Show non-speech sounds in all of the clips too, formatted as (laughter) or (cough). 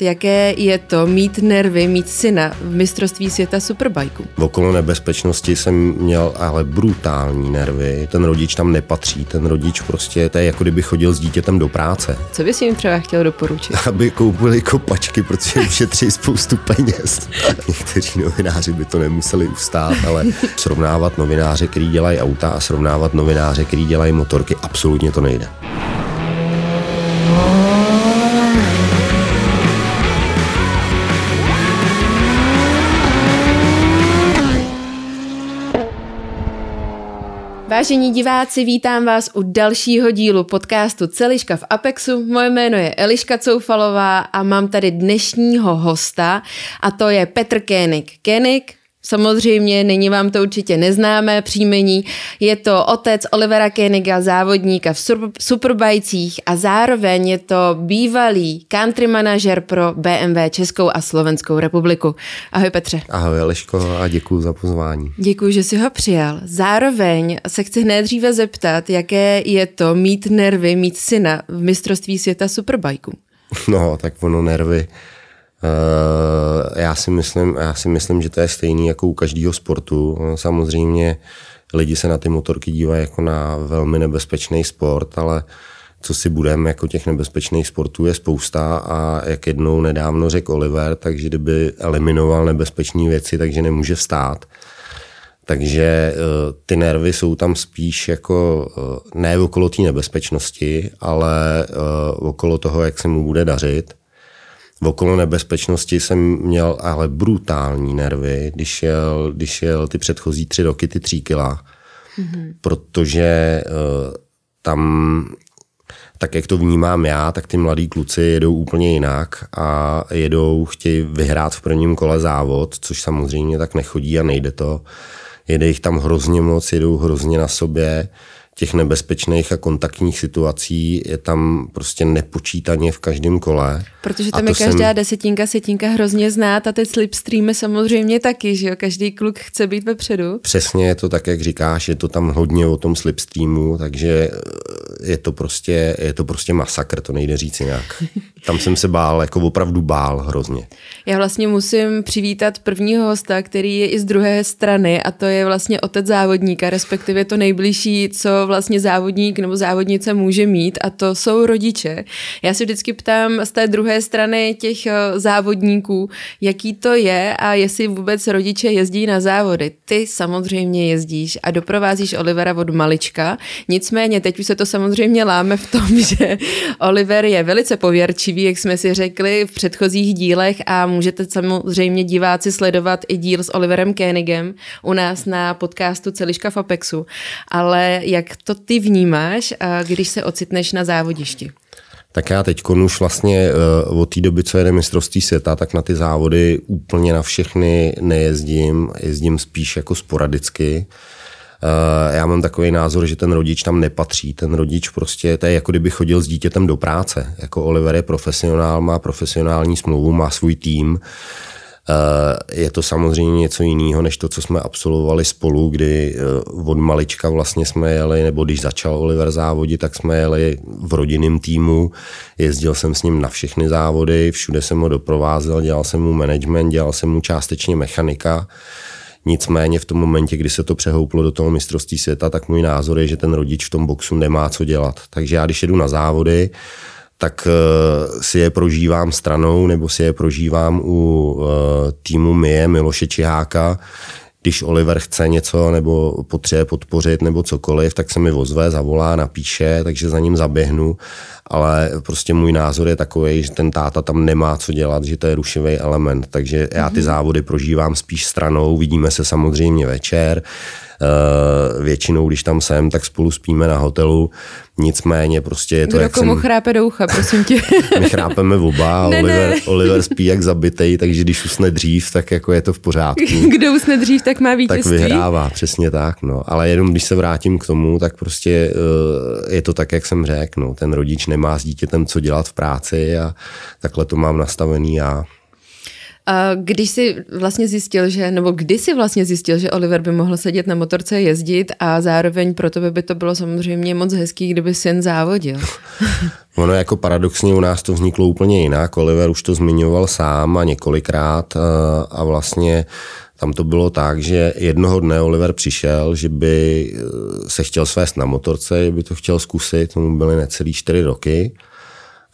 Jaké je to mít nervy, mít syna v mistrovství světa superbajku? V okolo nebezpečnosti jsem měl ale brutální nervy. Ten rodič tam nepatří, ten rodič prostě, to je jako kdyby chodil s dítětem do práce. Co bys jim třeba chtěl doporučit? Aby koupili kopačky, protože ušetří spoustu peněz. Někteří novináři by to nemuseli ustát, ale srovnávat novináře, který dělají auta a srovnávat novináře, který dělají motorky, absolutně to nejde. Vážení diváci, vítám vás u dalšího dílu podcastu Celiška v Apexu. Moje jméno je Eliška Coufalová a mám tady dnešního hosta a to je Petr Kénik. Kénik, Samozřejmě není vám to určitě neznámé příjmení. Je to otec Olivera Koeniga, závodníka v superbajcích a zároveň je to bývalý country manažer pro BMW Českou a Slovenskou republiku. Ahoj Petře. Ahoj Aleško a děkuji za pozvání. Děkuji, že jsi ho přijal. Zároveň se chci nejdříve zeptat, jaké je to mít nervy, mít syna v mistrovství světa superbajku. No, tak ono nervy já si, myslím, já si myslím, že to je stejný jako u každého sportu. Samozřejmě lidi se na ty motorky dívají jako na velmi nebezpečný sport, ale co si budeme, jako těch nebezpečných sportů je spousta a jak jednou nedávno řekl Oliver, takže kdyby eliminoval nebezpečné věci, takže nemůže vstát. Takže eh, ty nervy jsou tam spíš jako eh, ne okolo té nebezpečnosti, ale okolo toho, jak se mu bude dařit okolo nebezpečnosti jsem měl ale brutální nervy, když jel, když jel ty předchozí tři roky ty tří kila, mm-hmm. protože uh, tam, tak jak to vnímám já, tak ty mladí kluci jedou úplně jinak a jedou, chtějí vyhrát v prvním kole závod, což samozřejmě tak nechodí a nejde to. Jede jich tam hrozně moc, jedou hrozně na sobě těch nebezpečných a kontaktních situací je tam prostě nepočítaně v každém kole. Protože tam je každá jsem... desetinka, setinka hrozně znát a ty slipstreamy samozřejmě taky, že jo? Každý kluk chce být vepředu. Přesně je to tak, jak říkáš, je to tam hodně o tom slipstreamu, takže eh, je to prostě, je to prostě masakr, to nejde říct nějak. (laughs) Tam jsem se bál, jako opravdu bál hrozně. Já vlastně musím přivítat prvního hosta, který je i z druhé strany a to je vlastně otec závodníka, respektive to nejbližší, co vlastně závodník nebo závodnice může mít a to jsou rodiče. Já se vždycky ptám z té druhé strany těch eh, závodníků, jaký to je a jestli vůbec rodiče jezdí na závody. Ty samozřejmě jezdíš a doprovázíš Olivera od malička, nicméně teď už se to samozřejmě láme v tom, (laughs) že Oliver je velice pověrčivý, jak jsme si řekli v předchozích dílech a můžete samozřejmě diváci sledovat i díl s Oliverem Koenigem u nás na podcastu Celiška v Apexu. Ale jak to ty vnímáš, když se ocitneš na závodišti? Tak já teď už vlastně eh, od té doby, co jede mistrovství světa, tak na ty závody úplně na všechny nejezdím, jezdím spíš jako sporadicky. Eh, já mám takový názor, že ten rodič tam nepatří. Ten rodič prostě, to je jako kdyby chodil s dítětem do práce. Jako Oliver je profesionál, má profesionální smlouvu, má svůj tým je to samozřejmě něco jiného, než to, co jsme absolvovali spolu, kdy eh, od malička vlastně jsme jeli, nebo když začal Oliver závodit, tak jsme jeli v rodinném týmu. Jezdil jsem s ním na všechny závody, všude jsem ho doprovázel, dělal jsem mu management, dělal jsem mu částečně mechanika. Nicméně v tom momentě, kdy se to přehouplo do toho mistrovství světa, tak můj názor je, že ten rodič v tom boxu nemá co dělat. Takže já, když jedu na závody, tak uh, si je prožívám stranou nebo si je prožívám u uh, týmu Mie Miloše Čiháka. Když Oliver chce něco nebo potřebuje podpořit nebo cokoliv, tak se mi ozve, zavolá, napíše, takže za ním zaběhnu. Ale prostě můj názor je takový, že ten táta tam nemá co dělat, že to je rušivý element. Takže já ty mhm. závody prožívám spíš stranou, vidíme se samozřejmě večer. Uh, většinou, když tam jsem, tak spolu spíme na hotelu. Nicméně prostě je to, Kdo jak komu jsem... chrápe do ucha, prosím tě. (laughs) My chrápeme oba ne, Oliver, ne. Oliver spí jak zabitej, takže když usne dřív, tak jako je to v pořádku. (laughs) Kdo usne dřív, tak má vítězství. Tak vyhrává, přesně tak. No. Ale jenom když se vrátím k tomu, tak prostě uh, je to tak, jak jsem řekl. No. Ten rodič nemá s dítětem co dělat v práci a takhle to mám nastavený já. Když jsi vlastně zjistil, že, nebo kdy jsi vlastně zjistil, že Oliver by mohl sedět na motorce jezdit a zároveň pro tebe by to bylo samozřejmě moc hezký, kdyby syn závodil. (laughs) ono jako paradoxně u nás to vzniklo úplně jinak. Oliver už to zmiňoval sám a několikrát a vlastně tam to bylo tak, že jednoho dne Oliver přišel, že by eh, se chtěl svést na motorce, že by to chtěl zkusit, tomu byly necelý čtyři roky.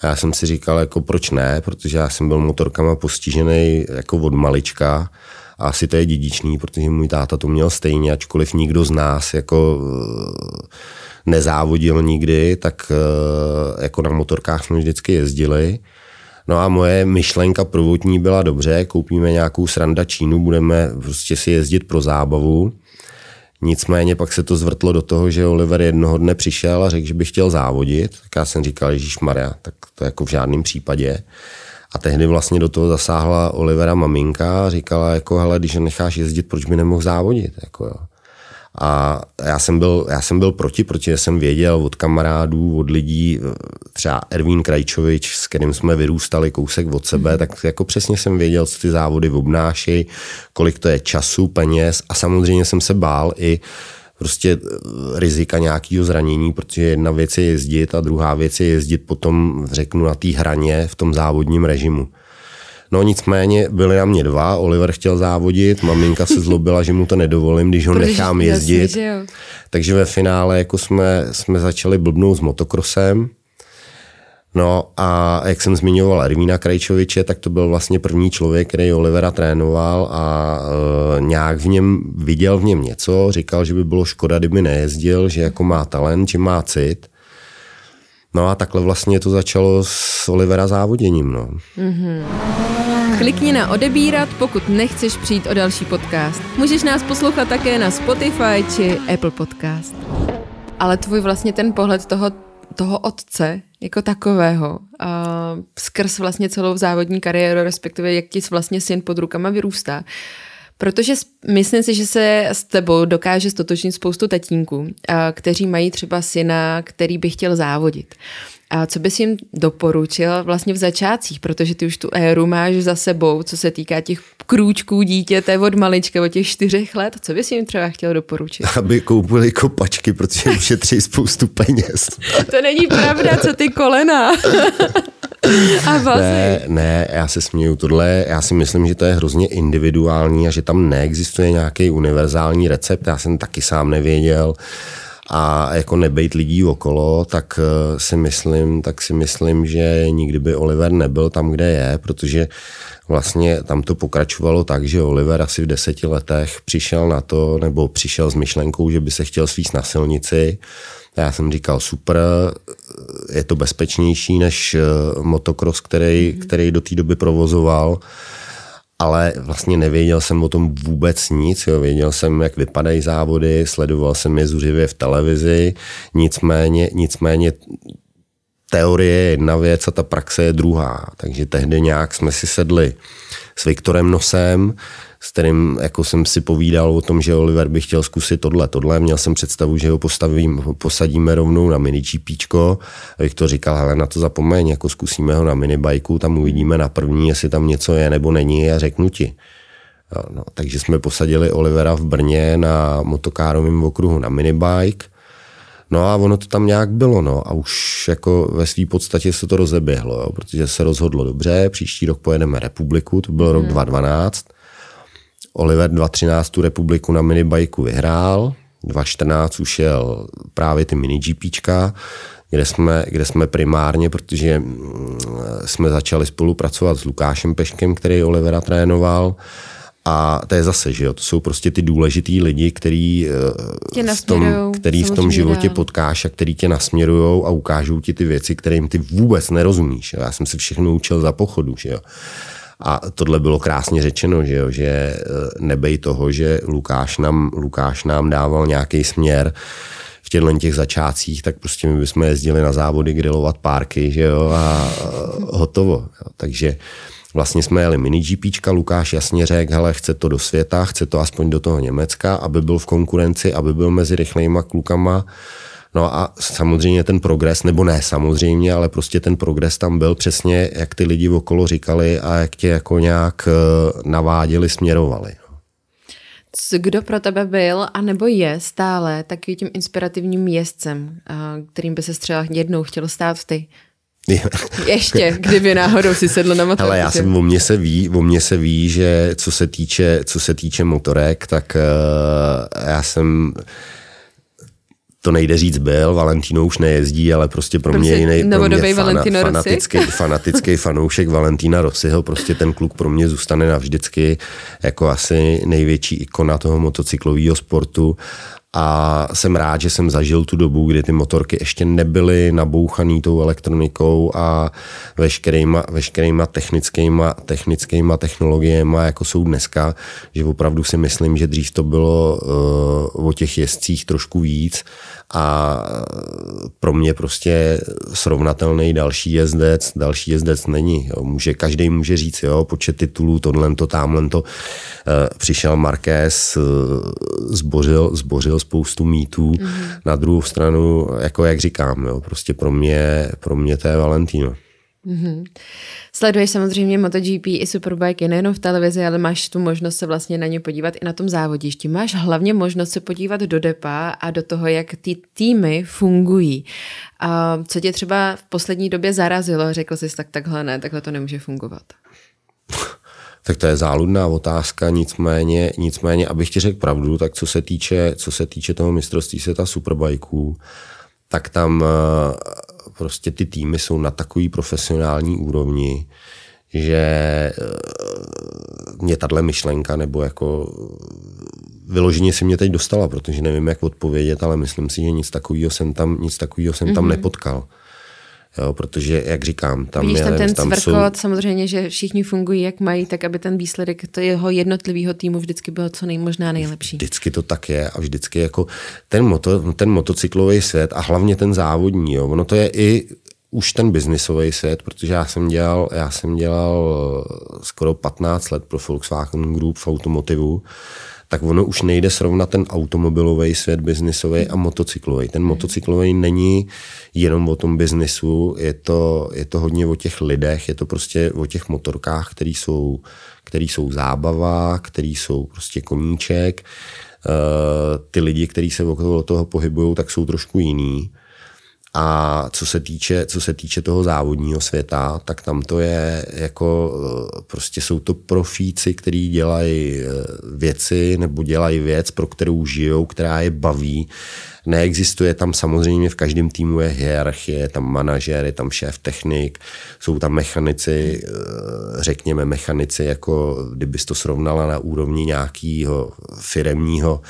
A já jsem si říkal, jako proč ne, protože já jsem byl motorkama postižený jako od malička a asi to je dědičný, protože můj táta to měl stejně, ačkoliv nikdo z nás jako eh, nezávodil nikdy, tak eh, jako na motorkách jsme vždycky jezdili. No a moje myšlenka prvotní byla dobře, koupíme nějakou sranda Čínu, budeme prostě si jezdit pro zábavu. Nicméně pak se to zvrtlo do toho, že Oliver jednoho dne přišel a řekl, že by chtěl závodit. Tak já jsem říkal, Ježíš Maria, tak to jako v žádném případě. A tehdy vlastně do toho zasáhla Olivera maminka a říkala, jako, hele, když necháš jezdit, proč by nemohl závodit? Jako, jo. A já jsem, byl, já jsem byl proti, protože jsem věděl od kamarádů, od lidí, třeba Ervín Krajčovič, s kterým jsme vyrůstali kousek od sebe, mm. tak jako přesně jsem věděl, co ty závody obnášejí, kolik to je času, peněz a samozřejmě jsem se bál i prostě rizika nějakého zranění, protože jedna věc je jezdit a druhá věc je jezdit potom, řeknu, na té hraně v tom závodním režimu. No nicméně byli na mě dva, Oliver chtěl závodit, maminka se zlobila, že mu to nedovolím, když ho nechám jezdit. Takže ve finále jako jsme, jsme začali blbnout s motokrosem. No a jak jsem zmiňoval Ervína Krajčoviče, tak to byl vlastně první člověk, který Olivera trénoval a e, nějak v něm viděl v něm něco, říkal, že by bylo škoda, kdyby nejezdil, že jako má talent, že má cit. No a takhle vlastně to začalo s Olivera závoděním. No. Mm-hmm. Klikni na odebírat, pokud nechceš přijít o další podcast. Můžeš nás poslouchat také na Spotify či Apple Podcast. Ale tvůj vlastně ten pohled toho, toho otce jako takového a skrz vlastně celou závodní kariéru, respektive jak ti vlastně syn pod rukama vyrůstá, Protože myslím si, že se s tebou dokáže stotočnit spoustu tatínků, kteří mají třeba syna, který by chtěl závodit. A co bys jim doporučil vlastně v začátcích, protože ty už tu éru máš za sebou, co se týká těch krůčků dítěte od malička, od těch čtyřech let, co bys jim třeba chtěl doporučit? (laughs) Aby koupili kopačky, protože ušetří spoustu peněz. (laughs) to není pravda, co ty kolena. (laughs) A vlastně. Ne, ne, já se směju tohle, já si myslím, že to je hrozně individuální a že tam neexistuje nějaký univerzální recept, já jsem taky sám nevěděl a jako nebejt lidí okolo, tak eh, si myslím, tak si myslím, že nikdy by Oliver nebyl tam, kde je, protože vlastně tam to pokračovalo tak, že Oliver asi v deseti letech přišel na to, nebo přišel s myšlenkou, že by se chtěl svíst na silnici. Já jsem říkal, super, je to bezpečnější než eh, motocross, který, který do té doby provozoval ale vlastně nevěděl jsem o tom vůbec nic. Jo. Věděl jsem, jak vypadají závody, sledoval jsem je zuřivě v televizi, nicméně, nicméně teorie je jedna věc a ta praxe je druhá. Takže tehdy nějak jsme si sedli s Viktorem Nosem, s kterým jako jsem si povídal o tom, že Oliver by chtěl zkusit tohle, tohle. Měl jsem představu, že ho postavím, posadíme rovnou na mini GPčko. Viktor říkal, hele, na to zapomeň, jako zkusíme ho na minibajku, tam uvidíme na první, jestli tam něco je nebo není a řeknu ti. No, no, takže jsme posadili Olivera v Brně na motokárovém okruhu na minibike. No a ono to tam nějak bylo, no. A už jako ve své podstatě se to rozeběhlo, jo, protože se rozhodlo dobře, příští rok pojedeme republiku, to byl hmm. rok 2012. Oliver 2013 tu republiku na minibajku vyhrál, 2014 už jel právě ty mini GPčka, kde jsme, kde jsme primárně, protože mm, jsme začali spolupracovat s Lukášem Peškem, který Olivera trénoval, a to je zase, že jo, to jsou prostě ty důležitý lidi, který, eh, v tom, který v tom životě potkáš a který tě nasměrujou a ukážou ti ty věci, kterým ty vůbec nerozumíš. Já jsem se všechno učil za pochodu, že jo. A tohle bylo krásně řečeno, že, jo, že eh, nebej toho, že Lukáš nám, Lukáš nám dával nějaký směr v těchto těch začátcích, tak prostě my bychom jezdili na závody grilovat párky že jo, a hotovo. Jo. Takže vlastně jsme jeli mini GPčka, Lukáš jasně řekl, hele, chce to do světa, chce to aspoň do toho Německa, aby byl v konkurenci, aby byl mezi rychlejma klukama, No a samozřejmě ten progres, nebo ne samozřejmě, ale prostě ten progres tam byl přesně, jak ty lidi okolo říkali a jak tě jako nějak eh, naváděli, směrovali. No. Kdo pro tebe byl a nebo je stále takovým tím inspirativním jezdcem, eh, kterým by se třeba jednou chtěl stát ty? Ještě, kdyby náhodou si sedl na motor. Ale já jsem, o mě se ví, o mě se ví, že co se týče, co se týče motorek, tak uh, já jsem to nejde říct byl, Valentino už nejezdí, ale prostě pro prostě mě jiný pro mě fana, fanatický, (laughs) fanatický fanoušek Valentína Rossiho, prostě ten kluk pro mě zůstane navždycky jako asi největší ikona toho motocyklového sportu a jsem rád, že jsem zažil tu dobu, kdy ty motorky ještě nebyly nabouchaný tou elektronikou a veškerýma, veškerýma technickýma, technickýma technologiemi, jako jsou dneska, že opravdu si myslím, že dřív to bylo uh, o těch jezdcích trošku víc a pro mě prostě srovnatelný další jezdec, další jezdec není. Jo. Může, každý může říct, jo, počet titulů, tohle to, tamhle to. E, přišel Marquez, e, zbořil, zbořil spoustu mítů. Mm-hmm. Na druhou stranu, jako jak říkám, jo, prostě pro mě, pro mě to je Valentino. Mm-hmm. Sleduješ samozřejmě MotoGP i Superbike nejenom v televizi, ale máš tu možnost se vlastně na ně podívat i na tom závodišti. Máš hlavně možnost se podívat do depa a do toho, jak ty týmy fungují. A co tě třeba v poslední době zarazilo? Řekl jsi tak takhle ne, takhle to nemůže fungovat. Tak to je záludná otázka, nicméně, nicméně, abych ti řekl pravdu, tak co se týče, co se týče toho mistrovství světa superbajků, tak tam prostě ty týmy jsou na takový profesionální úrovni, že eh, mě tahle myšlenka nebo jako vyloženě si mě teď dostala, protože nevím, jak odpovědět, ale myslím si, že nic takového jsem tam, nic takového jsem mm-hmm. tam mhm. nepotkal. Jo, protože, jak říkám, tam Vidíš tam ten tam jsou... samozřejmě, že všichni fungují, jak mají, tak aby ten výsledek to jeho jednotlivého týmu vždycky byl co nejmožná nejlepší. Vždycky to tak je a vždycky jako ten, moto, ten motocyklový svět a hlavně ten závodní, jo, ono to je i už ten biznisový svět, protože já jsem dělal, já jsem dělal eh, skoro 15 let pro Volkswagen Group v automotivu tak ono už nejde srovnat ten automobilový svět biznisový a motocyklový. Ten motocyklový není jenom o tom biznisu, je to, je to hodně o těch lidech, je to prostě o těch motorkách, které jsou, který jsou zábava, který jsou prostě koníček. Uh, ty lidi, kteří se okolo toho pohybují, tak jsou trošku jiný. A co se týče, co se týče toho závodního světa, tak tam to je jako, eh, prostě jsou to profíci, kteří dělají eh, věci nebo dělají věc, pro kterou žijou, která je baví. Neexistuje tam samozřejmě, v každém týmu je hierarchie, je tam manažer, je tam šéf technik, jsou tam mechanici, eh, řekněme mechanici, jako kdybys to srovnala na úrovni nějakého firemního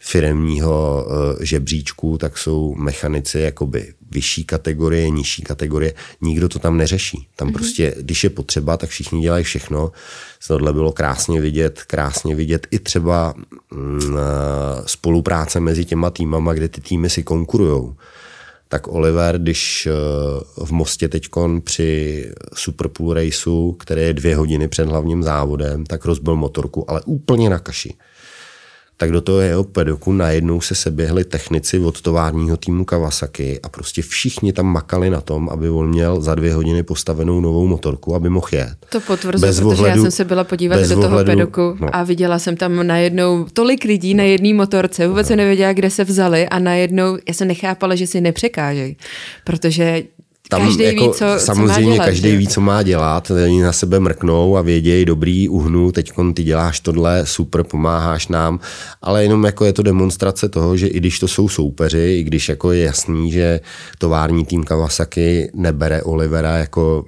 firemního uh, žebříčku, tak jsou mechanici jakoby vyšší kategorie, nižší kategorie. Nikdo to tam neřeší. Tam mm-hmm. prostě, když je potřeba, tak všichni dělají všechno. Tohle bylo krásně vidět, krásně vidět i třeba mm, uh, spolupráce mezi těma týmama, kde ty týmy si konkurujou tak Oliver, když uh, v Mostě teďkon při Superpool raceu, který je dvě hodiny před hlavním závodem, tak rozbil motorku, ale úplně na kaši tak do toho jeho pedoku najednou se seběhli technici od továrního týmu Kawasaki a prostě všichni tam makali na tom, aby on měl za dvě hodiny postavenou novou motorku, aby mohl jet. To potvrzuje, protože ohledu, já jsem se byla podívat do toho ohledu, pedoku no. a viděla jsem tam najednou tolik lidí na jedné motorce, vůbec no. jsem nevěděla, kde se vzali a najednou, já jsem nechápala, že si nepřekážejí, protože tam každý jako, ví, co, samozřejmě co má dělat, každý ví, co má dělat, oni na sebe mrknou a vědějí, dobrý, uhnu, teď ty děláš tohle, super, pomáháš nám, ale jenom jako je to demonstrace toho, že i když to jsou soupeři, i když jako je jasný, že tovární tým Kawasaki nebere Olivera jako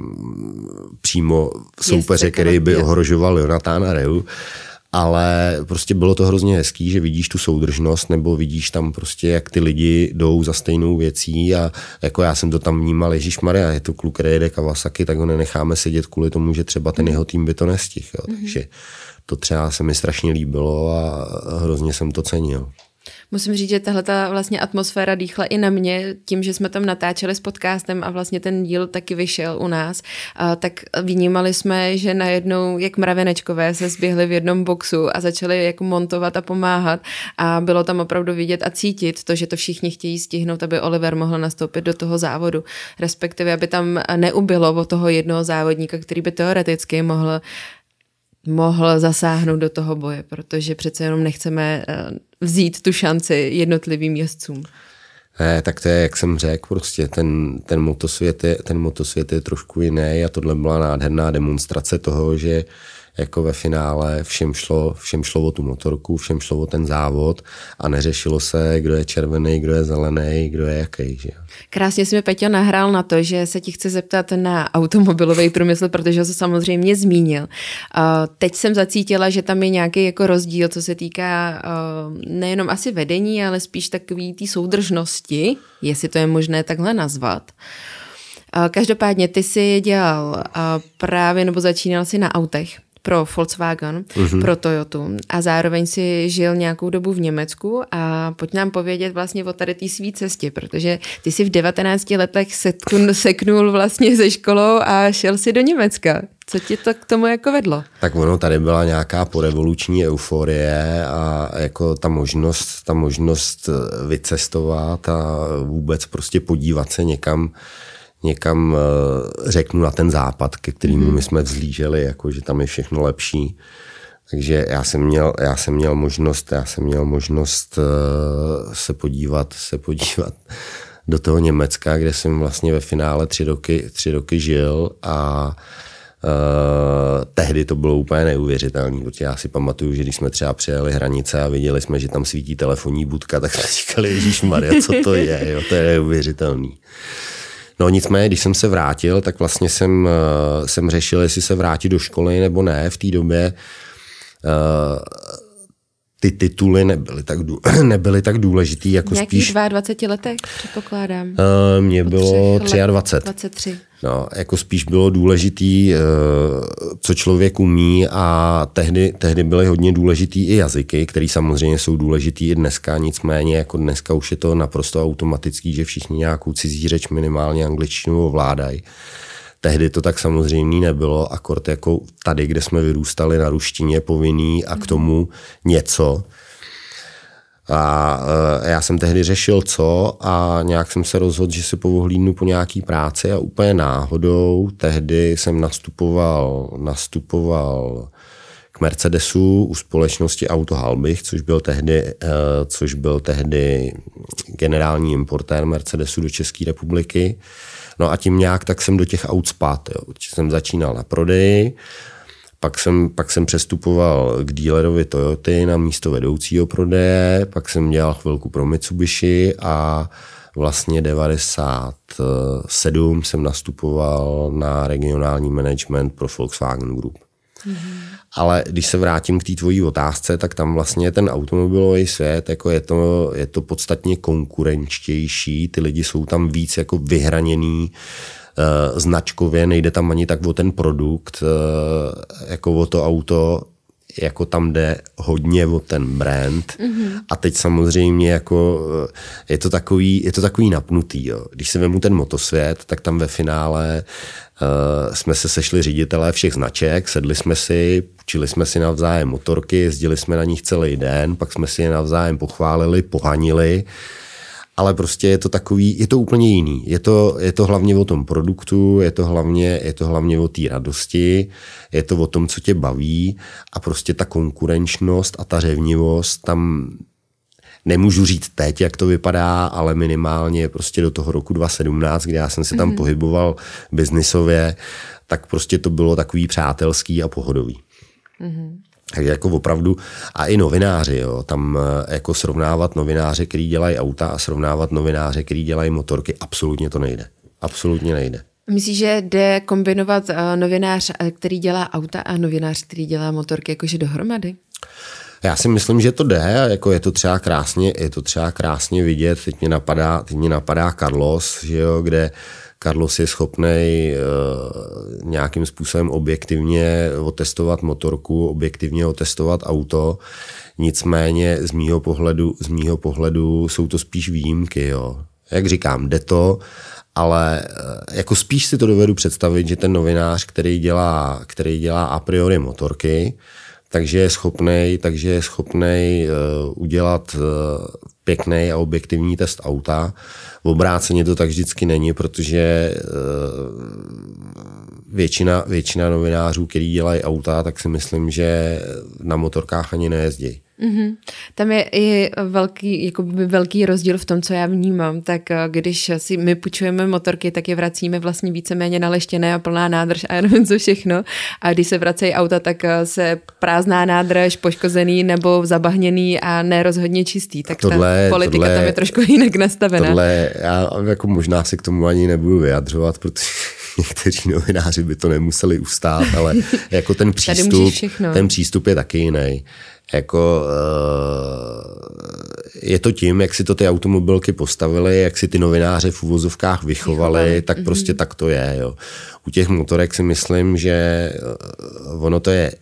přímo soupeře, který by ohrožoval Jonatána Reu, ale prostě bylo to hrozně hezký, že vidíš tu soudržnost nebo vidíš tam prostě, jak ty lidi jdou za stejnou věcí a jako já jsem to tam vnímal, Ježíš Maria, je to kluk, který jede Kawasaki, tak ho nenecháme sedět kvůli tomu, že třeba ten jeho tým by to nestihl. Mm-hmm. Takže to třeba se mi strašně líbilo a hrozně jsem to cenil. Musím říct, že tahle ta vlastně atmosféra dýchla i na mě tím, že jsme tam natáčeli s podcastem a vlastně ten díl taky vyšel u nás, a tak vnímali jsme, že najednou jak mravenečkové se zběhli v jednom boxu a začali jako montovat a pomáhat. A bylo tam opravdu vidět a cítit to, že to všichni chtějí stihnout, aby Oliver mohl nastoupit do toho závodu, respektive aby tam neubylo o toho jednoho závodníka, který by teoreticky mohl mohl zasáhnout do toho boje, protože přece jenom nechceme eh, vzít tu šanci jednotlivým jezdcům. Ne, tak to je, jak jsem řekl, prostě ten, ten, motosvět je, ten motosvět je trošku jiný a tohle byla nádherná demonstrace toho, že jako ve finále všem šlo, všem šlo o tu motorku, všem šlo o ten závod a neřešilo se, kdo je červený, kdo je zelený, kdo je jaký. Že? Krásně jsi mi Peťo nahrál na to, že se ti chci zeptat na automobilový průmysl, protože ho se samozřejmě zmínil. Teď jsem zacítila, že tam je nějaký jako rozdíl, co se týká nejenom asi vedení, ale spíš takový té soudržnosti, jestli to je možné takhle nazvat. Každopádně ty jsi dělal právě, nebo začínal si na autech pro Volkswagen, uh-huh. pro Toyotu a zároveň si žil nějakou dobu v Německu a pojď nám povědět vlastně o tady té své cestě, protože ty si v 19 letech seknul, seknul vlastně ze školou a šel si do Německa. Co ti to k tomu jako vedlo? Tak ono tady byla nějaká porevoluční euforie a jako ta možnost, ta možnost vycestovat a vůbec prostě podívat se někam, někam eh, řeknu na ten západ, ke kterému mm. my jsme vzlíželi, jako že tam je všechno lepší. Takže já jsem měl, já jsem měl možnost, já jsem měl možnost uh, se podívat, se podívat (laughs) do toho Německa, kde jsem vlastně ve finále tři roky, tři roky žil a Uh, tehdy to bylo úplně neuvěřitelné, protože já si pamatuju, že když jsme třeba přijeli hranice a viděli jsme, že tam svítí telefonní budka, tak jsme říkali, Ježíš Maria, co to je, jo, to je neuvěřitelný. No nicméně, když jsem se vrátil, tak vlastně jsem, eh, jsem řešil, jestli se vrátit do školy nebo ne. V té době uh, ty tituly nebyly tak, dů, (clears throat) nebyly tak důležitý. Jako Nějakých spíš, 22 letech, předpokládám. Uh, mně bylo 23. 23. No, jako spíš bylo důležitý, uh, co člověk umí a tehdy, tehdy byly hodně důležitý i jazyky, které samozřejmě jsou důležitý i dneska, nicméně jako dneska už je to naprosto automatický, že všichni nějakou cizí řeč minimálně angličtinu ovládají. Tehdy to tak samozřejmě nebylo, akord jako tady, kde jsme vyrůstali na ruštině povinný a k tomu něco. A e, já jsem tehdy řešil co a nějak jsem se rozhodl, že si povohlídnu po nějaký práci a úplně náhodou tehdy jsem nastupoval, nastupoval k Mercedesu u společnosti Auto Halbich, což byl tehdy, e, což byl tehdy generální importér Mercedesu do České republiky. No a tím nějak tak jsem do těch aut spát. Jo. Jsem začínal na prodeji, pak jsem, pak jsem přestupoval k dílerovi Toyoty na místo vedoucího prodeje, pak jsem dělal chvilku pro Mitsubishi a vlastně 97 jsem nastupoval na regionální management pro Volkswagen Group. Mm-hmm. Ale když se vrátím k té tvojí otázce, tak tam vlastně ten automobilový svět, jako je to, je to podstatně konkurenčtější, ty lidi jsou tam víc jako vyhraněný, uh, značkově, nejde tam ani tak o ten produkt, uh, jako o to auto, jako tam jde hodně o ten brand mm-hmm. a teď samozřejmě jako eh, je to takový, je to takový napnutý. Jo. Když se vemu ten motosvět, tak tam ve finále jsme se sešli ředitelé všech značek, sedli jsme si, učili jsme si navzájem motorky, jezdili jsme na nich celý den, pak jsme si je navzájem pochválili, pohanili ale prostě je to takový, je to úplně jiný. Je to, je to hlavně o tom produktu, je to hlavně, je to hlavně o té radosti, je to o tom, co tě baví a prostě ta konkurenčnost a ta řevnivost tam nemůžu říct teď, jak to vypadá, ale minimálně prostě do toho roku 2017, kdy já jsem se tam mm-hmm. pohyboval biznisově, tak prostě to bylo takový přátelský a pohodový. Mm-hmm. Takže jako opravdu, a i novináři, jo, tam eh, jako srovnávat novináře, který dělají auta a srovnávat novináře, který dělají motorky, absolutně to nejde. Absolutně nejde. Myslíš, že jde kombinovat uh, novinář, eh, který dělá auta a novinář, který dělá motorky, jakože dohromady? Já si myslím, že to jde, jako je to třeba krásně, je to třeba krásně vidět, teď mě napadá, teď mě napadá Carlos, že jo, kde Carlos je schopný uh, nějakým způsobem objektivně otestovat motorku, objektivně otestovat auto, nicméně z mýho pohledu, z mýho pohledu jsou to spíš výjimky. Jo. Jak říkám, jde to, ale uh, jako spíš si to dovedu představit, že ten novinář, který dělá, který dělá a priori motorky, takže je schopný, takže je schopný uh, udělat uh, pěkný a objektivní test auta. V obráceně to tak vždycky není, protože uh, většina, většina novinářů, který dělají auta, tak si myslím, že na motorkách ani nejezdí. Mm-hmm. Tam je i velký, jakoby velký rozdíl v tom, co já vnímám. Tak eh, když si my půjčujeme motorky, tak je vracíme vlastně víceméně naleštěné a plná nádrž a (laughs) nevím co všechno. A když se vracejí auta, tak eh, se prázdná nádrž, poškozený nebo zabahněný a nerozhodně čistý. Tak tohle, ta politika tohle, tam je trošku jinak nastavená. Tohle, já jako možná si k tomu ani nebudu vyjadřovat, protože (laughs) někteří novináři by to nemuseli ustát, ale (laughs) jako ten přístup, ten přístup je taky jiný. Jako, eh, je to tím, jak si to ty automobilky postavili, jak si ty novináře v uvozovkách vychovali, Vychovali. tak mm-hmm. prostě tak to je. Jo. U těch motorek si myslím, že eh, ono to je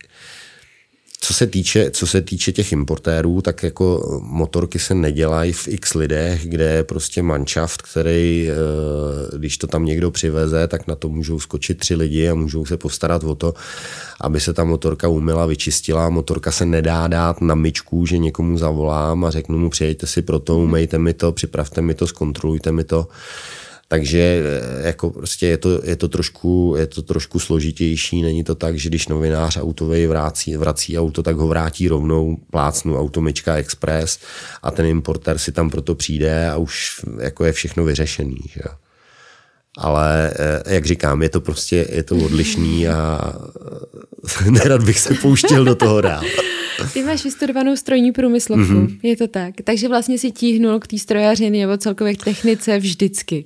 co se, týče, co se týče těch importérů, tak jako motorky se nedělají v x lidech, kde je prostě manšaft, který, eh, když to tam někdo přiveze, tak na to můžou skočit tři lidi a můžou se postarat o to, aby se ta motorka umila, vyčistila. Motorka se nedá dát na myčku, že někomu zavolám a řeknu mu, přijďte si pro to, umejte mi to, připravte mi to, zkontrolujte mi to. Takže eh, jako prostě je to, je, to trošku, je to trošku složitější. Není to tak, že když novinář autovej vrací, vrací auto, tak ho vrátí rovnou plácnu Automička Express a ten importer si tam proto přijde a už jako je všechno vyřešený. Že? Ale eh, jak říkám, je to prostě je to odlišný a (laughs) nerad bych se pouštěl do toho dál. Ty máš vystudovanou strojní průmyslovku, mm-hmm. je to tak. Takže vlastně si tíhnul k té strojařině nebo celkově k technice vždycky.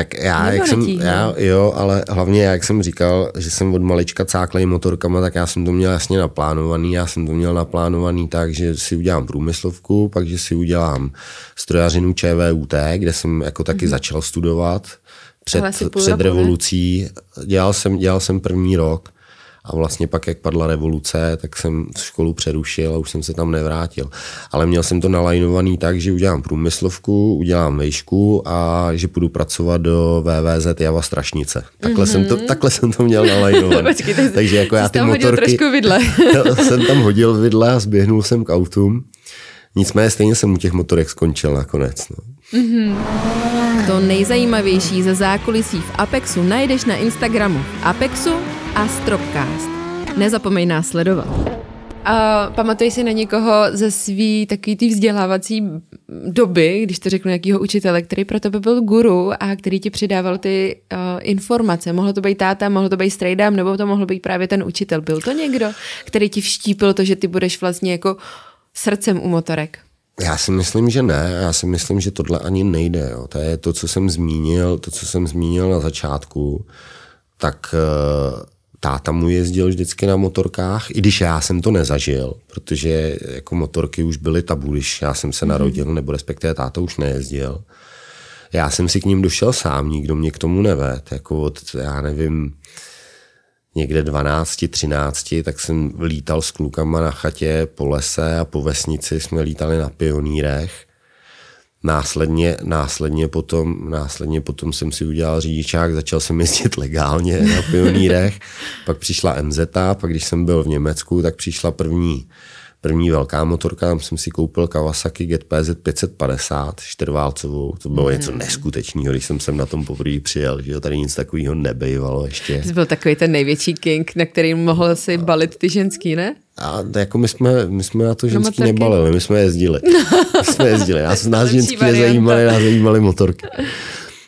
Tak já, jak jsem, já, jo, ale hlavně, jak jsem říkal, že jsem od malička cáklej motorkama, tak já jsem to měl jasně naplánovaný. Já jsem to měl naplánovaný tak, že si udělám průmyslovku, pak, že si udělám strojařinu ČVUT, kde jsem jako taky mm-hmm. začal studovat před, před revolucí. Dělal jsem, dělal jsem první rok a vlastně pak, jak padla revoluce, tak jsem školu přerušil a už jsem se tam nevrátil. Ale měl jsem to nalajnovaný tak, že udělám průmyslovku, udělám vejšku a že půjdu pracovat do VVZ Java Strašnice. Takhle, mm-hmm. jsem, to, mhm. takhle jsem to měl nalajnovaný. (laughs) Takže jako já ty motorky... vidle. (laughs) jsem tam hodil vidle a zběhnul jsem k autům. Nicméně stejně jsem u těch motorek skončil nakonec. No. Mm-hmm. To nejzajímavější ze zákulisí v Apexu najdeš na Instagramu Apexu a Stropcast. Nezapomeň nás sledovat. A pamatuješ si na někoho ze svý takový ty vzdělávací doby, když to řeknu nějakého učitele, který pro tebe byl guru a který ti přidával ty uh, informace. Mohlo to být táta, mohlo to být strejdám, nebo to mohlo být právě ten učitel. Byl to někdo, který ti vštípil to, že ty budeš vlastně jako srdcem u motorek? Já si myslím, že ne. Já si myslím, že tohle ani nejde. Jo. To je to, co jsem zmínil, to, co jsem zmínil na začátku. Tak uh, táta mu jezdil vždycky na motorkách, i když já jsem to nezažil, protože jako motorky už byly tabu, když já jsem se mhm. narodil, mm-hmm. nebo respektive táta už nejezdil. Já jsem si k ním došel sám, nikdo mě k tomu neved. Jako od, já nevím, někde 12, 13, tak jsem lítal s klukama na chatě po lese a po vesnici jsme lítali na pionýrech Následně, následně, potom, následně potom jsem si udělal řidičák, začal jsem jezdit legálně na pionýrech, pak přišla MZ, pak když jsem byl v Německu, tak přišla první První velká motorka, tam jsem si koupil Kawasaki GTPZ 550 čtyřválcovou. To bylo mm. něco neskutečného, když jsem sem na tom poprvé přijel, že tady nic takového nebejvalo ještě. To byl takový ten největší king, na který mohl si balit ty ženský, ne? A jako my jsme, my jsme na to ženský nebalili, my jsme jezdili. (laughs) My jsme jezdili, nás, nás ženský nezajímaly, nás zajímaly motorky.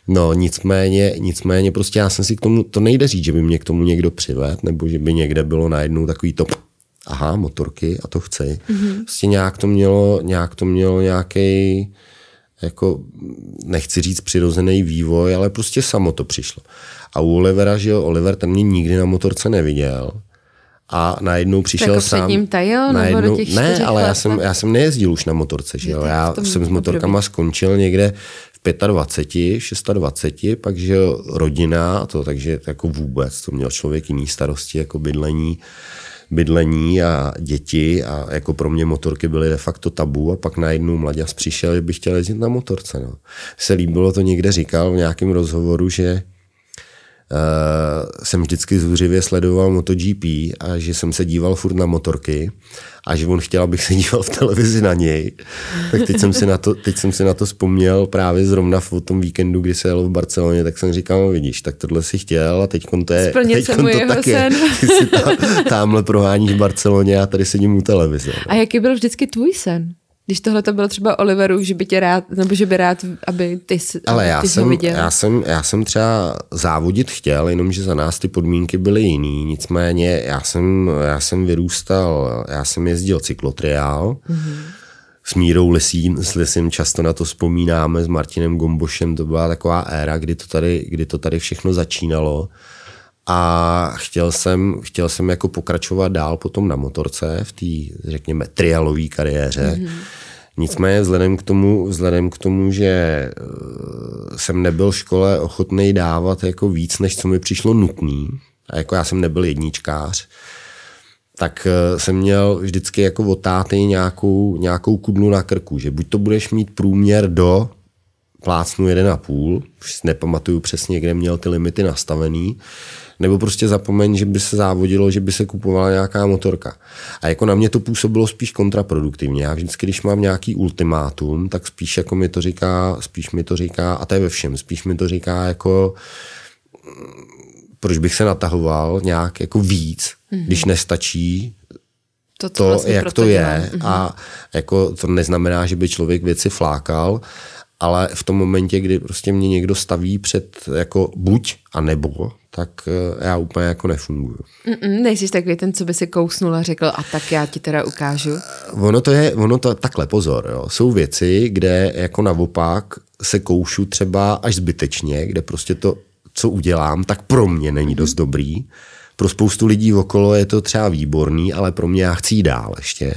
No, nicméně, nicméně prostě já jsem si k tomu, to nejde říct, že by mě k tomu někdo přived, nebo že by někde bylo najednou takový to aha, motorky a to chci. Mm-hmm. Prostě nějak to mělo, nějak to mělo nějaký jako, nechci říct přirozený vývoj, ale prostě samo to přišlo. A u Olivera, že jo, Oliver ten mě nikdy na motorce neviděl. A najednou přišel jako sám. ním tajil, najednou, těch Ne, ale já jsem, já jsem nejezdil už na motorce, že jo. Já jsem s motorkama období. skončil někde v 25, 26, pak že rodina, to takže jako vůbec, to měl člověk jiný starosti, jako bydlení, bydlení a děti a jako pro mě motorky byly de facto tabu a pak najednou mladěz přišel, že bych chtěl jezdit na motorce. No. Se líbilo to někde říkal v nějakém rozhovoru, že jsem vždycky zúřivě sledoval MotoGP a že jsem se díval furt na motorky a že on chtěl, abych se (laughs) díval v televizi na něj. Tak teď jsem si na to, teď jsem si na to vzpomněl právě zrovna v tom víkendu, kdy se jel v Barceloně, tak jsem říkal, no vidíš, tak tohle si chtěl a teď to je, teď to tak je. (laughs) Ty si tam, (laughs) tamhle proháníš v Barceloně a tady sedím u televize. A jaký byl vždycky tvůj sen? Když tohle to bylo třeba Oliveru, že by tě rád, nebo že by rád, aby ty, Ale aby já ty jsem, viděl. já, jsem, já jsem třeba závodit chtěl, jenomže za nás ty podmínky byly jiný. Nicméně já jsem, já jsem vyrůstal, já jsem jezdil cyklotriál, mm-hmm. s Mírou Lisím, s Lisím často na to vzpomínáme, s Martinem Gombošem, to byla taková éra, kdy to tady, kdy to tady všechno začínalo. A chtěl jsem, chtěl jsem jako pokračovat dál potom na motorce v té, řekněme, trialové kariéře. Mm-hmm. Nicméně vzhledem k tomu, vzhledem k tomu, že eh, jsem nebyl v škole ochotný dávat jako víc, než co mi přišlo nutný, a jako já jsem nebyl jedničkář, tak eh, jsem měl vždycky jako od táty nějakou, nějakou kudlu na krku, že buď to budeš mít průměr do plácnu 1,5, už si nepamatuju přesně, kde měl ty limity nastavený, nebo prostě zapomeň, že by se závodilo, že by se kupovala nějaká motorka. A jako na mě to působilo spíš kontraproduktivně. Já vždycky, když mám nějaký ultimátum, tak spíš jako mi to říká, spíš mi to říká, a to je ve všem, spíš mi to říká jako proč bych se natahoval nějak jako víc, mm-hmm. když nestačí to, to vlastně jak to je. Mm-hmm. A jako to neznamená, že by člověk věci flákal, ale v tom momentě, kdy prostě mě někdo staví před jako buď a nebo, tak eh, já úplně jako nefunguju. Mm-mm, nejsi takový ten, co by si kousnul a řekl, a tak já ti teda ukážu. Ono to je, ono to takhle, pozor, jo. jsou věci, kde jako naopak se koušu třeba až zbytečně, kde prostě to, co udělám, tak pro mě není dost dobrý. Pro spoustu lidí okolo je to třeba výborný, ale pro mě já chci jít dál ještě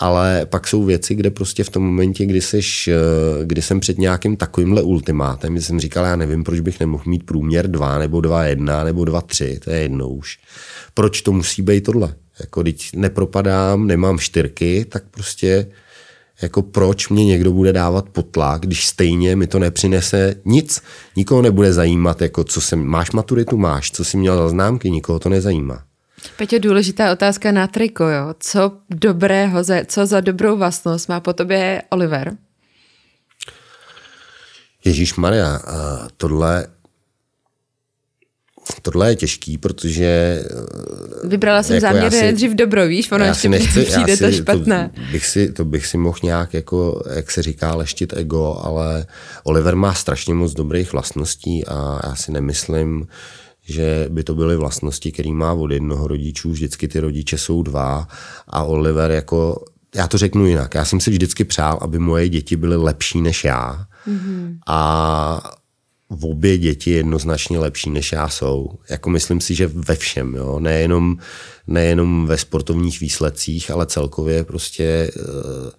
ale pak jsou věci, kde prostě v tom momentě, kdy, seš, eh, kdy jsem před nějakým takovýmhle ultimátem, jsem říkal, já nevím, proč bych nemohl mít průměr 2 nebo 2,1 nebo 2,3, to je jedno už. Proč to musí být tohle? Jako když nepropadám, nemám štyrky, tak prostě jako proč mě někdo bude dávat potlak, když stejně mi to nepřinese nic. Nikoho nebude zajímat, jako co jsem, máš maturitu, máš, co jsi měl za známky, nikoho to nezajímá. Peťo, důležitá otázka na triko, jo. Co dobrého, co za dobrou vlastnost má po tobě Oliver? Ježíš Maria, tohle Tohle je těžký, protože... Vybrala jsem jako záměrně nejdřív dobro, víš, ono ještě nechci, přijde to špatné. To bych, si, to bych si mohl nějak, jako, jak se říká, leštit ego, ale Oliver má strašně moc dobrých vlastností a já si nemyslím, že by to byly vlastnosti, který má od jednoho rodičů, vždycky ty rodiče jsou dva a Oliver jako, já to řeknu jinak, já jsem si vždycky přál, aby moje děti byly lepší než já mm-hmm. a v obě děti jednoznačně lepší než já jsou. Jako myslím si, že ve všem, jo? Nejenom, nejenom ve sportovních výsledcích, ale celkově prostě uh,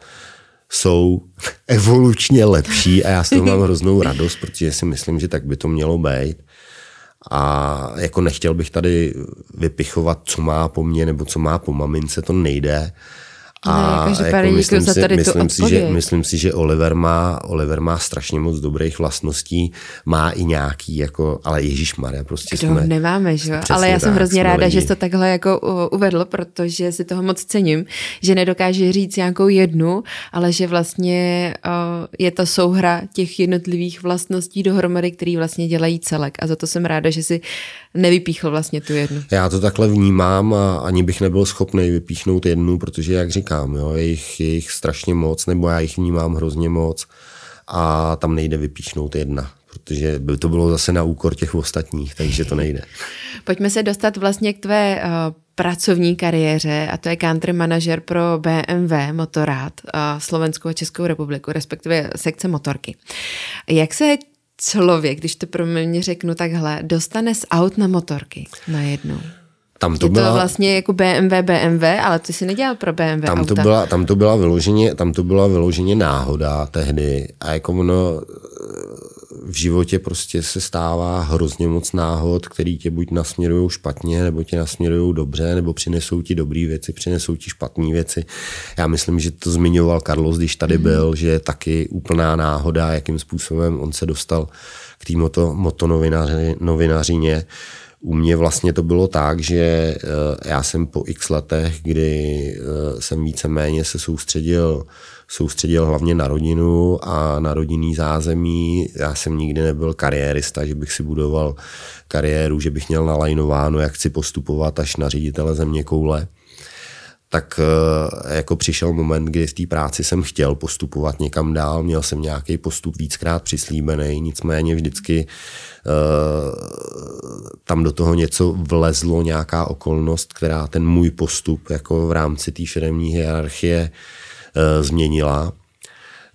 jsou (laughs) evolučně lepší a já s toho mám (laughs) hroznou radost, protože si myslím, že tak by to mělo být. A jako nechtěl bych tady vypichovat, co má po mně nebo co má po mamince, to nejde. A ne, jako myslím, si, tady myslím, si, že, myslím si, že Oliver má, Oliver má strašně moc dobrých vlastností, má i nějaký, jako, ale Ježíš Maria, prostě Kdo jsme, nemáme, že Ale já jsem hrozně ráda, lidi. že jsi to takhle jako uvedl, protože si toho moc cením, že nedokáže říct nějakou jednu, ale že vlastně je to souhra těch jednotlivých vlastností dohromady, který vlastně dělají celek. A za to jsem ráda, že si nevypíchl vlastně tu jednu. Já to takhle vnímám a ani bych nebyl schopný vypíchnout jednu, protože jak říkám, jo, je, jich, je jich strašně moc, nebo já jich vnímám hrozně moc a tam nejde vypíchnout jedna protože by to bylo zase na úkor těch ostatních, takže to nejde. (laughs) Pojďme se dostat vlastně k tvé uh, pracovní kariéře a to je country manažer pro BMW Motorrad uh, Slovenskou a Českou republiku, respektive sekce motorky. Jak se člověk, když to pro mě řeknu takhle, dostane z aut na motorky najednou? Tam to, je byla, to vlastně jako BMW, BMW, ale ty si nedělal pro BMW tam auta. To byla, tam, to byla vyloženě, tam to byla vyloženě náhoda tehdy a jako ono v životě prostě se stává hrozně moc náhod, který tě buď nasměrují špatně, nebo tě nasměrují dobře, nebo přinesou ti dobré věci, přinesou ti špatné věci. Já myslím, že to zmiňoval Carlos, když tady mm. byl, že je taky úplná náhoda, jakým způsobem on se dostal k té moto, motonovinařině. U mě vlastně to bylo tak, že eh, já jsem po x letech, kdy eh, jsem víceméně se soustředil soustředil hlavně na rodinu a na rodinný zázemí. Já jsem nikdy nebyl kariérista, že bych si budoval kariéru, že bych měl nalajnováno, jak chci postupovat až na ředitele země koule tak eh, jako přišel moment, kdy v té práci jsem chtěl postupovat někam dál, měl jsem nějaký postup víckrát přislíbený, nicméně vždycky uh, tam do toho něco vlezlo, nějaká okolnost, která ten můj postup jako v rámci té firmní hierarchie uh, změnila.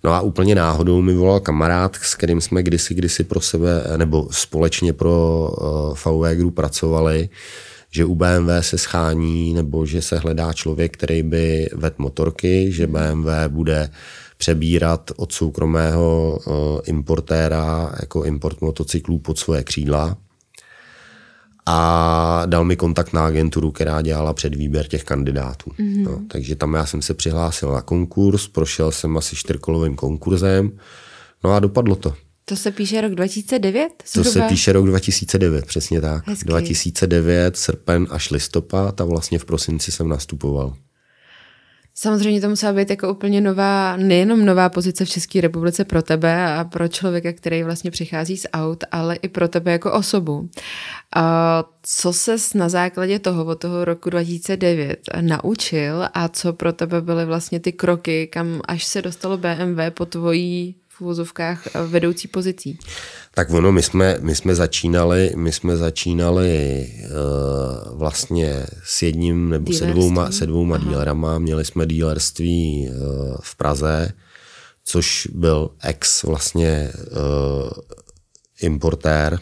No a úplně náhodou mi volal kamarád, s kterým jsme kdysi, kdysi pro sebe, nebo společně pro uh, VW Group pracovali, že u BMW se schání nebo že se hledá člověk, který by vedl motorky, že BMW bude přebírat od soukromého uh, importéra jako import motocyklů pod svoje křídla a dal mi kontakt na agenturu, která dělala předvýběr těch kandidátů. Mm-hmm. No, takže tam já jsem se přihlásil na konkurs, prošel jsem asi čtyřkolovým konkurzem, no a dopadlo to. To se píše rok 2009? Zhruba? To se píše rok 2009, přesně tak. Hezky. 2009, srpen až listopad a vlastně v prosinci jsem nastupoval. Samozřejmě to musela být jako úplně nová, nejenom nová pozice v České republice pro tebe a pro člověka, který vlastně přichází z aut, ale i pro tebe jako osobu. A co ses na základě toho, od toho roku 2009 naučil a co pro tebe byly vlastně ty kroky, kam až se dostalo BMW po tvojí v úvozovkách vedoucí pozicí? Tak ono, my jsme, my jsme začínali, my jsme začínali uh, vlastně s jedním nebo se dvouma, se dvouma dílerama. Měli jsme dílerství uh, v Praze, což byl ex vlastně uh, importér.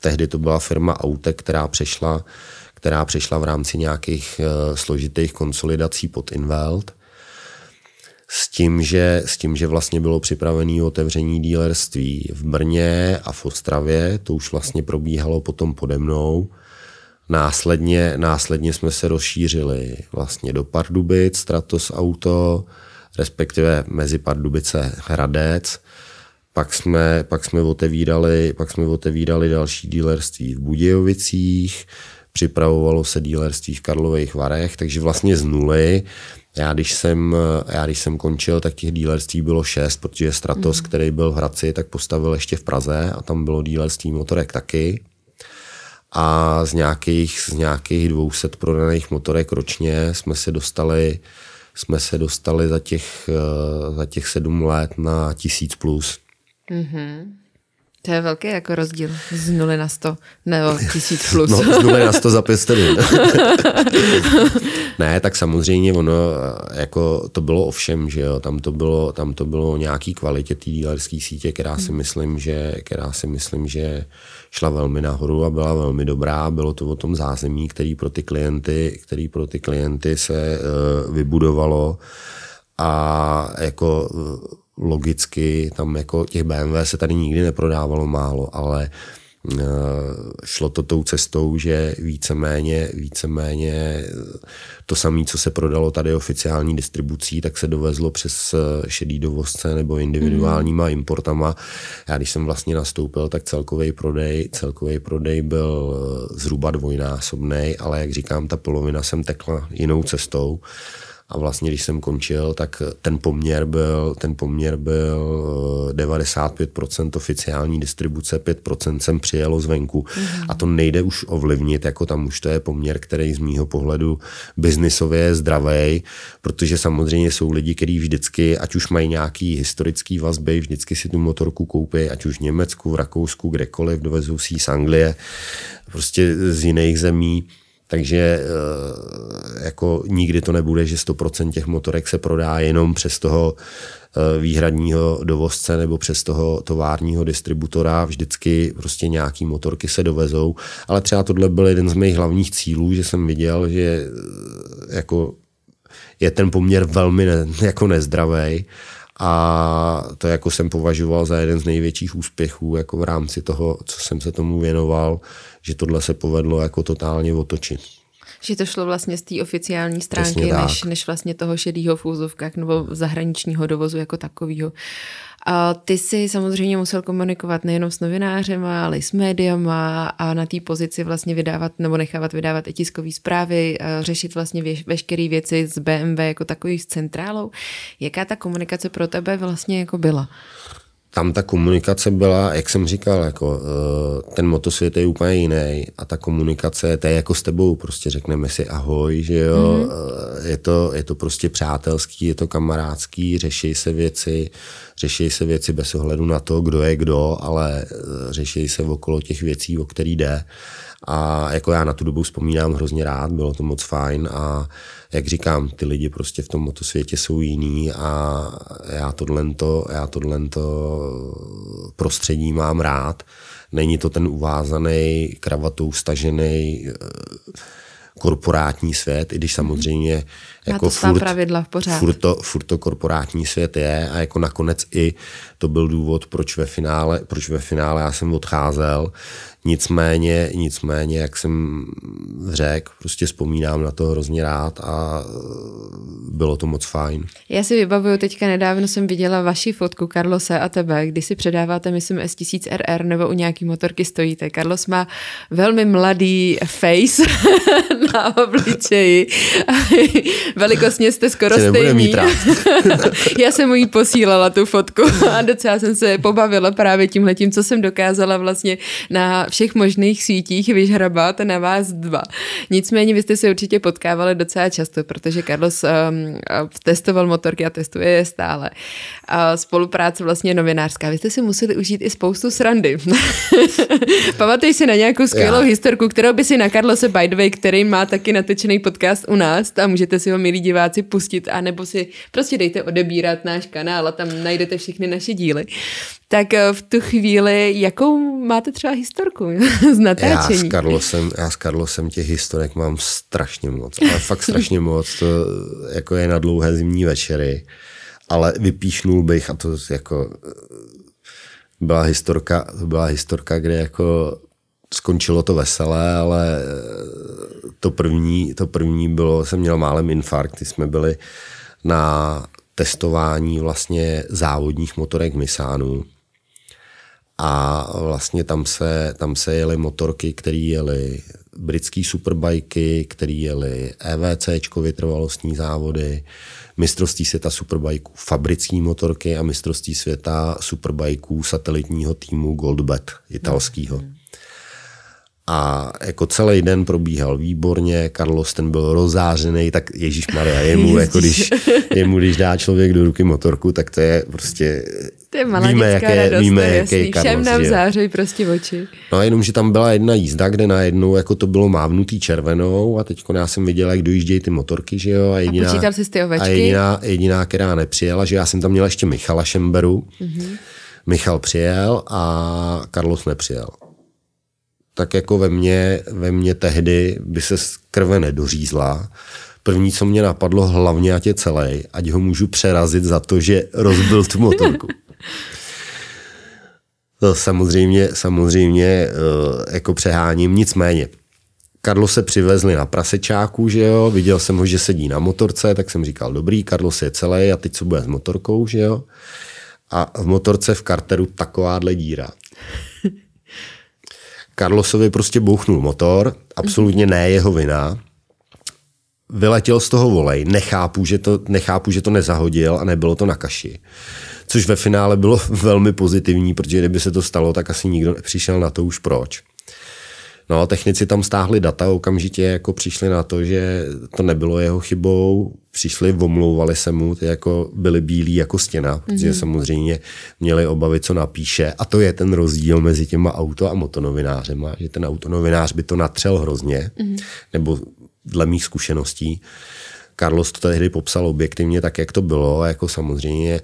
Tehdy to byla firma Aute, která přešla, která přešla v rámci nějakých uh, složitých konsolidací pod Invelt s tím, že, s tím, že vlastně bylo připravené otevření dílerství v Brně a v Ostravě, to už vlastně probíhalo potom pode mnou. Následně, následně jsme se rozšířili vlastně do Pardubic, Stratos Auto, respektive mezi Pardubice Hradec. Pak jsme, pak jsme, otevírali, pak jsme otevírali další dílerství v Budějovicích, připravovalo se dílerství v Karlových Varech, takže vlastně z nuly já když, jsem, já když jsem končil, tak těch dílerství bylo šest, protože Stratos, mm. který byl v Hradci, tak postavil ještě v Praze a tam bylo dílerství motorek taky. A z nějakých, z nějakých 200 prodaných motorek ročně jsme se dostali, jsme se dostali za těch, za těch sedm let na tisíc plus. Mm-hmm. To je velký jako rozdíl z 0 na 100 nebo 1000 plus. No, z 0 na 100 za 5 (laughs) Ne, tak samozřejmě ono, jako to bylo ovšem, že jo, tam to bylo, tam to bylo nějaký kvalitě té dílerské sítě, která si hmm. myslím, že, která si myslím, že šla velmi nahoru a byla velmi dobrá. Bylo to o tom zázemí, který pro ty klienty, který pro ty klienty se uh, vybudovalo a jako uh, logicky tam jako těch BMW se tady nikdy neprodávalo málo, ale eh, šlo to tou cestou, že víceméně, víceméně eh, to samé, co se prodalo tady oficiální distribucí, tak se dovezlo přes eh, šedý dovozce nebo individuálníma mm. importama. Já když jsem vlastně nastoupil, tak celkový prodej, celkový prodej byl zhruba dvojnásobný, ale jak říkám, ta polovina jsem tekla jinou cestou. A vlastně, když jsem končil, tak ten poměr byl, ten poměr byl 95% eh, oficiální distribuce, 5% jsem přijelo zvenku. Mm-hmm. A to nejde už ovlivnit, jako tam už to je poměr, který z mýho pohledu biznisově je zdravý, protože samozřejmě jsou lidi, kteří vždycky, ať už mají nějaký historický vazby, vždycky si tu motorku koupí, ať už v Německu, v Rakousku, kdekoliv, dovezou si z Anglie, prostě z jiných zemí Takže jako nikdy to nebude, že 100% těch motorek se prodá jenom přes toho výhradního dovozce nebo přes toho továrního distributora. Vždycky prostě nějaký motorky se dovezou. Ale třeba tohle byl jeden z mých hlavních cílů, že jsem viděl, že jako je ten poměr velmi ne, (laughs) jako nezdravý a to jako jsem považoval za jeden z největších úspěchů jako v rámci toho, co jsem se tomu věnoval, že tohle se povedlo jako totálně otočit. Že to šlo vlastně z té oficiální stránky, než, než vlastně toho šedého v úzovkách nebo zahraničního dovozu jako takového. A ty si samozřejmě musel komunikovat nejenom s novinářema, ale i s médiama a na té pozici vlastně vydávat nebo nechávat vydávat i tiskové zprávy, řešit vlastně veškeré věci z BMW jako takových s centrálou. Jaká ta komunikace pro tebe vlastně jako byla? Tam ta komunikace byla, jak jsem říkal, jako, eh, ten motosvět je úplně jiný a ta komunikace, to je jako s tebou, prostě řekneme si ahoj, že jo, mm-hmm. je, to, je to prostě přátelský, je to kamarádský, řeší se věci, řeší se věci bez ohledu na to, kdo je kdo, ale eh, řeší se okolo těch věcí, o který jde. A jako já na tu dobu vzpomínám hrozně rád, bylo to moc fajn a jak říkám, ty lidi prostě v tom motosvětě jsou jiný a já tohle, já tohle prostředí mám rád. Není to ten uvázaný, kravatou stažený korporátní svět, i když samozřejmě jako furt, pravidla v pořád. Furt, to, furt to korporátní svět je a jako nakonec i to byl důvod, proč ve finále, proč ve finále já jsem odcházel, Nicméně, nicméně, jak jsem řekl, prostě vzpomínám na to hrozně rád a bylo to moc fajn. Já si vybavuju, teďka nedávno jsem viděla vaši fotku Carlose a tebe, kdy si předáváte, myslím, S1000RR nebo u nějaký motorky stojíte. Carlos má velmi mladý face (laughs) na obličeji. (laughs) Velikostně jste skoro stejný. (laughs) Já jsem mu jí posílala tu fotku a docela jsem se pobavila právě tímhletím, co jsem dokázala vlastně na všech možných sítích vyžhrabat na vás dva. Nicméně vy jste se určitě potkávali docela často, protože Carlos um, testoval motorky a testuje je stále. A spolupráce vlastně novinářská. Vy jste si museli užít i spoustu srandy. (laughs) Pamatuj si na nějakou skvělou Já. historku, kterou by si na Carlose by the way, který má taky natečený podcast u nás a můžete si ho, milí diváci, pustit a nebo si prostě dejte odebírat náš kanál a tam najdete všechny naše díly. Tak eh, v tu chvíli, jakou máte třeba historku (laughs) z natáčení? Já s, Carlosem, já s Carlosem těch historek mám strašně moc, ale fakt strašně moc. To jako je na dlouhé zimní večery, ale vypíšnul bych a to jako byla historka, byla historka, kde jako skončilo to veselé, ale to první, to první bylo, jsem měl málem infarkt, jsme byli na testování vlastně závodních motorek Misánů a vlastně tam se, tam se jeli motorky, které jeli britský superbajky, které jeli EVC, vytrvalostní závody, mistrovství světa superbajků fabrický motorky a mistrovství světa superbajků satelitního týmu Goldbet italského. Mm. A jako celý den probíhal výborně, Carlos ten byl rozářený, tak Ježíš Maria, jemu, (laughs) jako když, jemu, když dá člověk do ruky motorku, tak to je prostě, to je víme, jaké, radost, víme, jaký jasný. Carlos Všem nám zářejí prostě oči. No a jenom, že tam byla jedna jízda, kde najednou jako to bylo mávnutý červenou a teď já jsem viděl, jak dojíždějí ty motorky, že jo. A, jediná, a jsi ty ovečky? A jediná, jediná, která nepřijela, že já jsem tam měl ještě Michala Šemberu. Mm-hmm. Michal přijel a Carlos nepřijel tak jako ve mně, ve mně tehdy by se krve nedořízla. První, co mě napadlo, hlavně ať je celý, ať ho můžu přerazit za to, že rozbil tu motorku. (laughs) To samozřejmě, samozřejmě eh, jako přeháním, nicméně. Karlo se přivezli na prasečáku, že jo, viděl jsem ho, že sedí na motorce, tak jsem říkal, dobrý, Carlos je celý a teď co bude s motorkou, že jo. A v motorce v karteru takováhle díra. Carlosovi prostě bouchnul motor, absolutně ne jeho vina. Vyletěl z toho volej, nechápu že, to, nechápu, že to nezahodil a nebylo to na kaši. Což ve finále bylo (laughs) velmi pozitivní, protože kdyby se to stalo, tak asi nikdo nepřišel na to už proč. No, technici tam stáhli data, okamžitě jako přišli na to, že to nebylo jeho chybou, přišli, omlouvali se mu, ty jako byli bílí jako stěna, protože mm-hmm. samozřejmě měli obavy, co napíše. A to je ten rozdíl mezi těma auto a motonovinářema, že ten autonovinář by to natřel hrozně, mm-hmm. nebo dle mých zkušeností. Carlos to tehdy popsal objektivně tak, jak to bylo. Jako samozřejmě eh,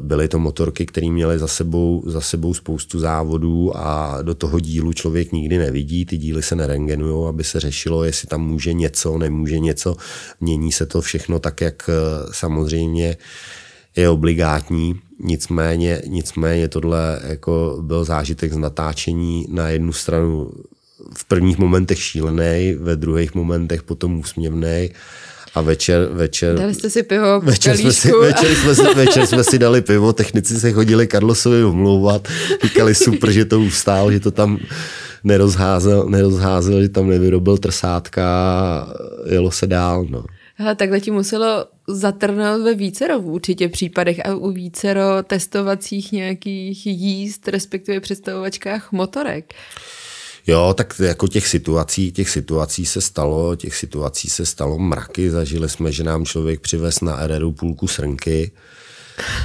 byly to motorky, které měly za sebou, za sebou spoustu závodů a do toho dílu člověk nikdy nevidí. Ty díly se nerengenují, aby se řešilo, jestli tam může něco, nemůže něco. Mění se to všechno tak, jak eh, samozřejmě je obligátní. Nicméně, nicméně tohle jako byl zážitek z natáčení na jednu stranu v prvních momentech šílený, ve druhých momentech potom úsměvný a večer, večer... Dali jste si pivo večer jsme si, večer, jsme si, večer jsme si dali pivo, technici se chodili Carlosovi omlouvat, říkali super, že to ustál, že to tam nerozházel, nerozházel že tam nevyrobil trsátka jelo se dál. No. Hele, takhle ti muselo zatrnout ve vícero v určitě případech a u vícero testovacích nějakých jízd, respektive představovačkách motorek. Jo, tak jako těch situací, těch situací se stalo, těch situací se stalo mraky. Zažili jsme, že nám člověk přivez na RRu půlku srnky.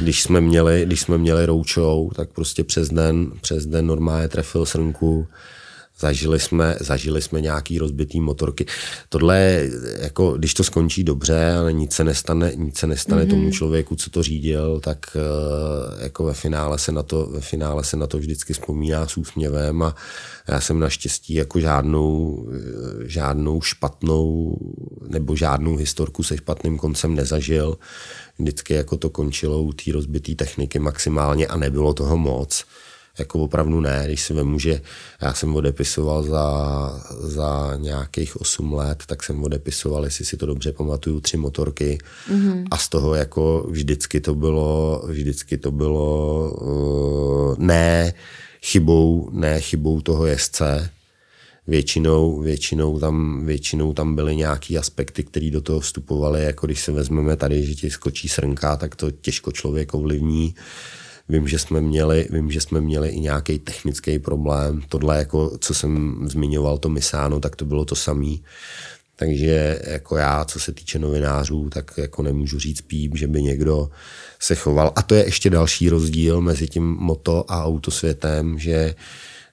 Když jsme měli, když jsme měli roučou, tak prostě přes den, přes den normálně trefil srnku. Zažili jsme, zažili jsme nějaký rozbitý motorky. Tohle, jako, když to skončí dobře, ale nic se nestane, nic se nestane mm-hmm. tomu člověku, co to řídil, tak eh, jako ve finále se na to, ve finále se na to vždycky vzpomíná s úsměvem a já jsem naštěstí jako žádnou, eh, žádnou špatnou nebo žádnou historku se špatným koncem nezažil. Vždycky jako to končilo u té rozbité techniky maximálně a nebylo toho moc jako opravdu ne, když si vemu, že já jsem odepisoval za, za nějakých 8 let, tak jsem odepisoval, jestli si to dobře pamatuju, tři motorky mm-hmm. a z toho jako vždycky to bylo, vždycky to bylo uh, ne chybou, ne chybou toho jezdce, většinou, většinou, tam, většinou tam byly nějaký aspekty, které do toho vstupovaly, jako když se vezmeme tady, že ti skočí srnka, tak to těžko člověk ovlivní. Vím, že jsme měli, vím, že jsme měli i nějaký technický problém. Tohle, jako, co jsem zmiňoval, to Misáno, tak to bylo to samé. Takže jako já, co se týče novinářů, tak jako nemůžu říct píp, že by někdo se choval. A to je ještě další rozdíl mezi tím moto a autosvětem, že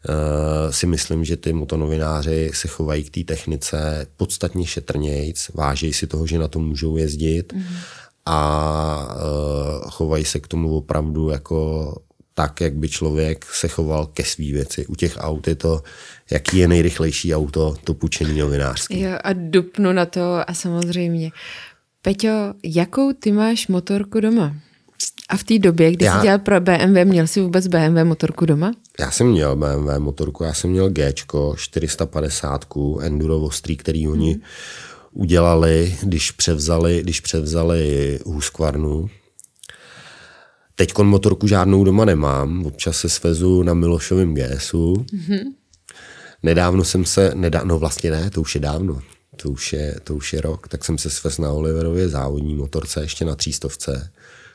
uh, si myslím, že ty motonovináři se chovají k té technice podstatně šetrnějc, vážejí si toho, že na to můžou jezdit mm a uh, chovají se k tomu opravdu jako tak, jak by člověk se choval ke svý věci. U těch aut je to, jaký je nejrychlejší auto, to půjčení novinářský. Jo, a dupnu na to a samozřejmě. Peťo, jakou ty máš motorku doma? A v té době, kdy já, jsi dělal pro BMW, měl jsi vůbec BMW motorku doma? Já jsem měl BMW motorku, já jsem měl G 450 Enduro ostrý, který oni hmm udělali, když převzali, když převzali Husqvarnu. Teď motorku žádnou doma nemám, občas se svezu na Milošovém GSu. Mm-hmm. Nedávno jsem se, nedá, no vlastně ne, to už je dávno, to už je, to už je rok, tak jsem se svez na Oliverově závodní motorce ještě na třístovce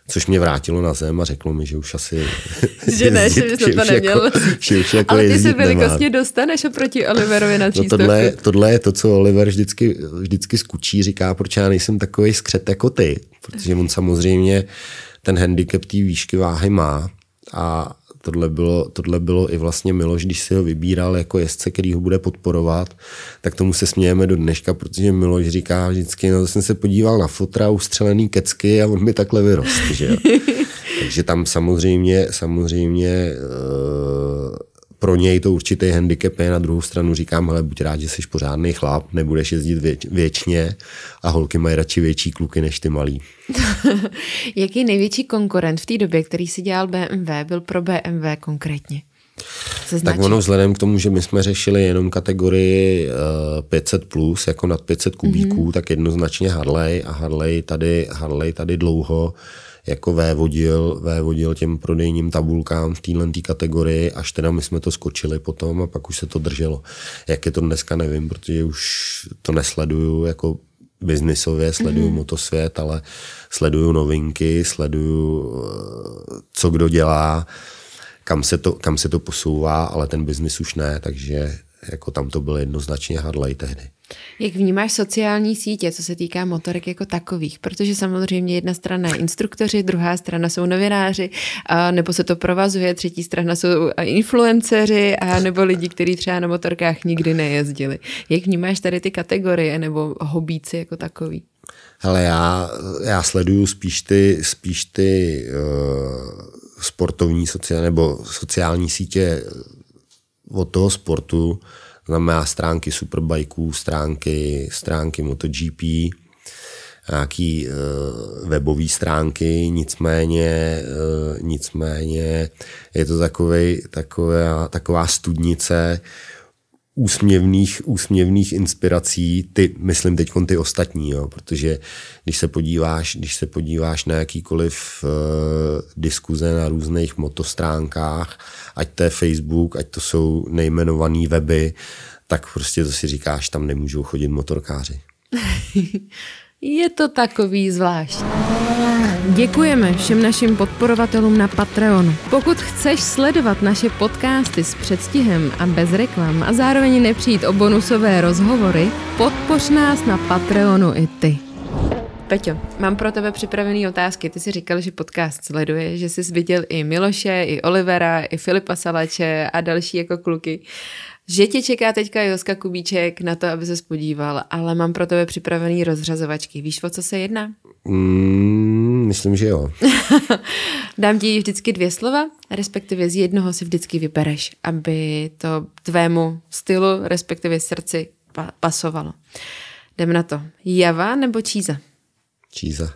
což mě vrátilo na zem a řeklo mi, že už asi... (laughs) že ne, že bys to neměl. Jako, že už jako Ale ty se velikostně dostaneš oproti Oliverovi na no tohle, tohle, je to, co Oliver vždycky, vždycky skučí, říká, proč já nejsem takový skřet jako ty, protože on samozřejmě ten handicap té výšky váhy má a tohle bylo, tohle bylo i vlastně Miloš, když si ho vybíral jako jezdce, který ho bude podporovat, tak tomu se smějeme do dneška, protože Miloš říká vždycky, no jsem se podíval na fotra, ustřelený kecky a on mi takhle vyrost, že jo. (laughs) Takže tam samozřejmě, samozřejmě uh, pro něj to určitý handicap je, na druhou stranu říkám, ale buď rád, že jsi pořádný chlap, nebudeš jezdit věč, věčně a holky mají radši větší kluky než ty malý. (laughs) Jaký největší konkurent v té době, který si dělal BMW, byl pro BMW konkrétně? Tak ono vzhledem k tomu, že my jsme řešili jenom kategorii uh, eh, 500 plus, jako nad 500 kubíků, mm-hmm. tak jednoznačně Harley a Harley tady, Harley tady dlouho jako vévodil, vévodil těm prodejním tabulkám v téhle kategorii, až teda my jsme to skočili potom a pak už se to drželo. Jak je to dneska, nevím, protože už to nesleduju jako biznisově, sleduju mm-hmm. motosvět, ale sleduju novinky, sleduju, co kdo dělá, kam se to, kam se to posouvá, ale ten biznis už ne, takže jako tam to bylo jednoznačně Harley tehdy. Jak vnímáš sociální sítě, co se týká motorek jako takových? Protože samozřejmě jedna strana je instruktoři, druhá strana jsou novináři, nebo se to provazuje, třetí strana jsou influenceři, a nebo lidi, kteří třeba na motorkách nikdy nejezdili. Jak vnímáš tady ty kategorie nebo hobíci jako takový? Hele, já, já sleduju spíš ty, spíš ty uh, sportovní sociální, nebo sociální sítě od toho sportu, znamená stránky superbajků, stránky, stránky MotoGP, nějaký uh, webové stránky, nicméně, uh, nicméně je to takovej, taková, taková studnice, úsměvných, úsměvných inspirací, ty, myslím teď ty ostatní, jo, protože když se podíváš, když se podíváš na jakýkoliv uh, diskuze na různých motostránkách, ať to je Facebook, ať to jsou nejmenované weby, tak prostě to si říkáš, tam nemůžou chodit motorkáři. (laughs) Je to takový zvláštní. Děkujeme všem našim podporovatelům na Patreonu. Pokud chceš sledovat naše podcasty s předstihem a bez reklam a zároveň nepřijít o bonusové rozhovory, podpoř nás na Patreonu i ty. Peťo, mám pro tebe připravené otázky. Ty jsi říkal, že podcast sleduje, že jsi viděl i Miloše, i Olivera, i Filipa Salače a další jako kluky že tě čeká teďka Joska Kubíček na to, aby se podíval, ale mám pro tebe připravený rozřazovačky. Víš, o co se jedná? Mm, myslím, že jo. (laughs) Dám ti vždycky dvě slova, respektive z jednoho si vždycky vybereš, aby to tvému stylu, respektive srdci pa- pasovalo. Jdem na to. Java nebo Číza? Číza.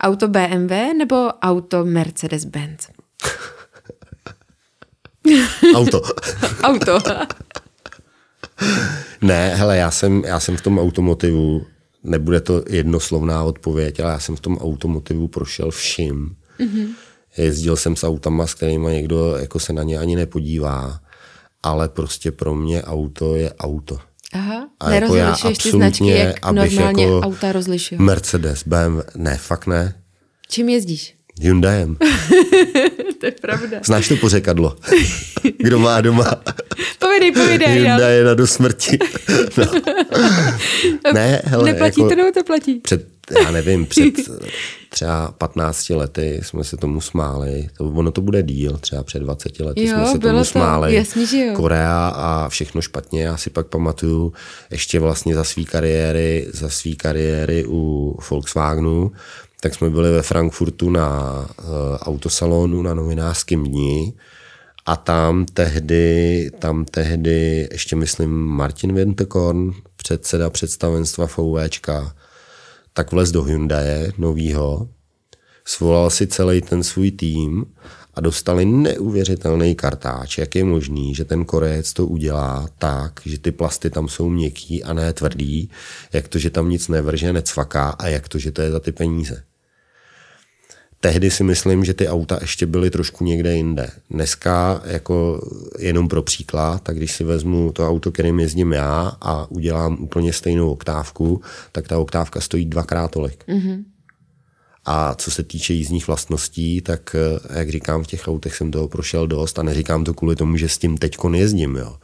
Auto BMW nebo auto Mercedes-Benz? (laughs) Auto. Auto. (laughs) ne, hele, já jsem, já jsem v tom automotivu, nebude to jednoslovná odpověď, ale já jsem v tom automotivu prošel vším. Mm-hmm. Jezdil jsem s autama, s kterými někdo jako se na ně ani nepodívá, ale prostě pro mě auto je auto. Aha, a jako já ty značky, jak normálně jako auta rozlišují. Mercedes, BMW, ne, fakt ne. Čím jezdíš? Hyundaiem. (laughs) to je pravda. Znáš to pořekadlo? (laughs) Kdo má doma? povědej, povědej. Hyundai na do smrti. (laughs) no. ne, hele, Neplatí jako to nebo to platí? Před, já nevím, před třeba 15 lety jsme se tomu smáli. To, ono to bude díl, třeba před 20 lety jo, jsme se tomu to, smáli. Jasně, že jo. Korea a všechno špatně. Já si pak pamatuju ještě vlastně za svý kariéry, za svý kariéry u Volkswagenu, tak jsme byli ve Frankfurtu na uh, autosalonu na novinářském dní a tam tehdy, tam tehdy ještě myslím Martin Winterkorn, předseda představenstva VWčka, tak vlez do Hyundai novýho, svolal si celý ten svůj tým a dostali neuvěřitelný kartáč, jak je možný, že ten Korejec to udělá tak, že ty plasty tam jsou měkký a ne tvrdý, jak to, že tam nic nevrže, necvaká a jak to, že to je za ty peníze tehdy si myslím, že ty auta ještě byly trošku někde jinde. Dneska, jako jenom pro příklad, tak když si vezmu to auto, kterým jezdím já a udělám úplně stejnou oktávku, tak ta oktávka stojí dvakrát tolik. Mm-hmm. A co se týče jízdních vlastností, tak jak říkám, v těch autech jsem toho prošel dost a neříkám to kvůli tomu, že s tím teď nejezdím. Jo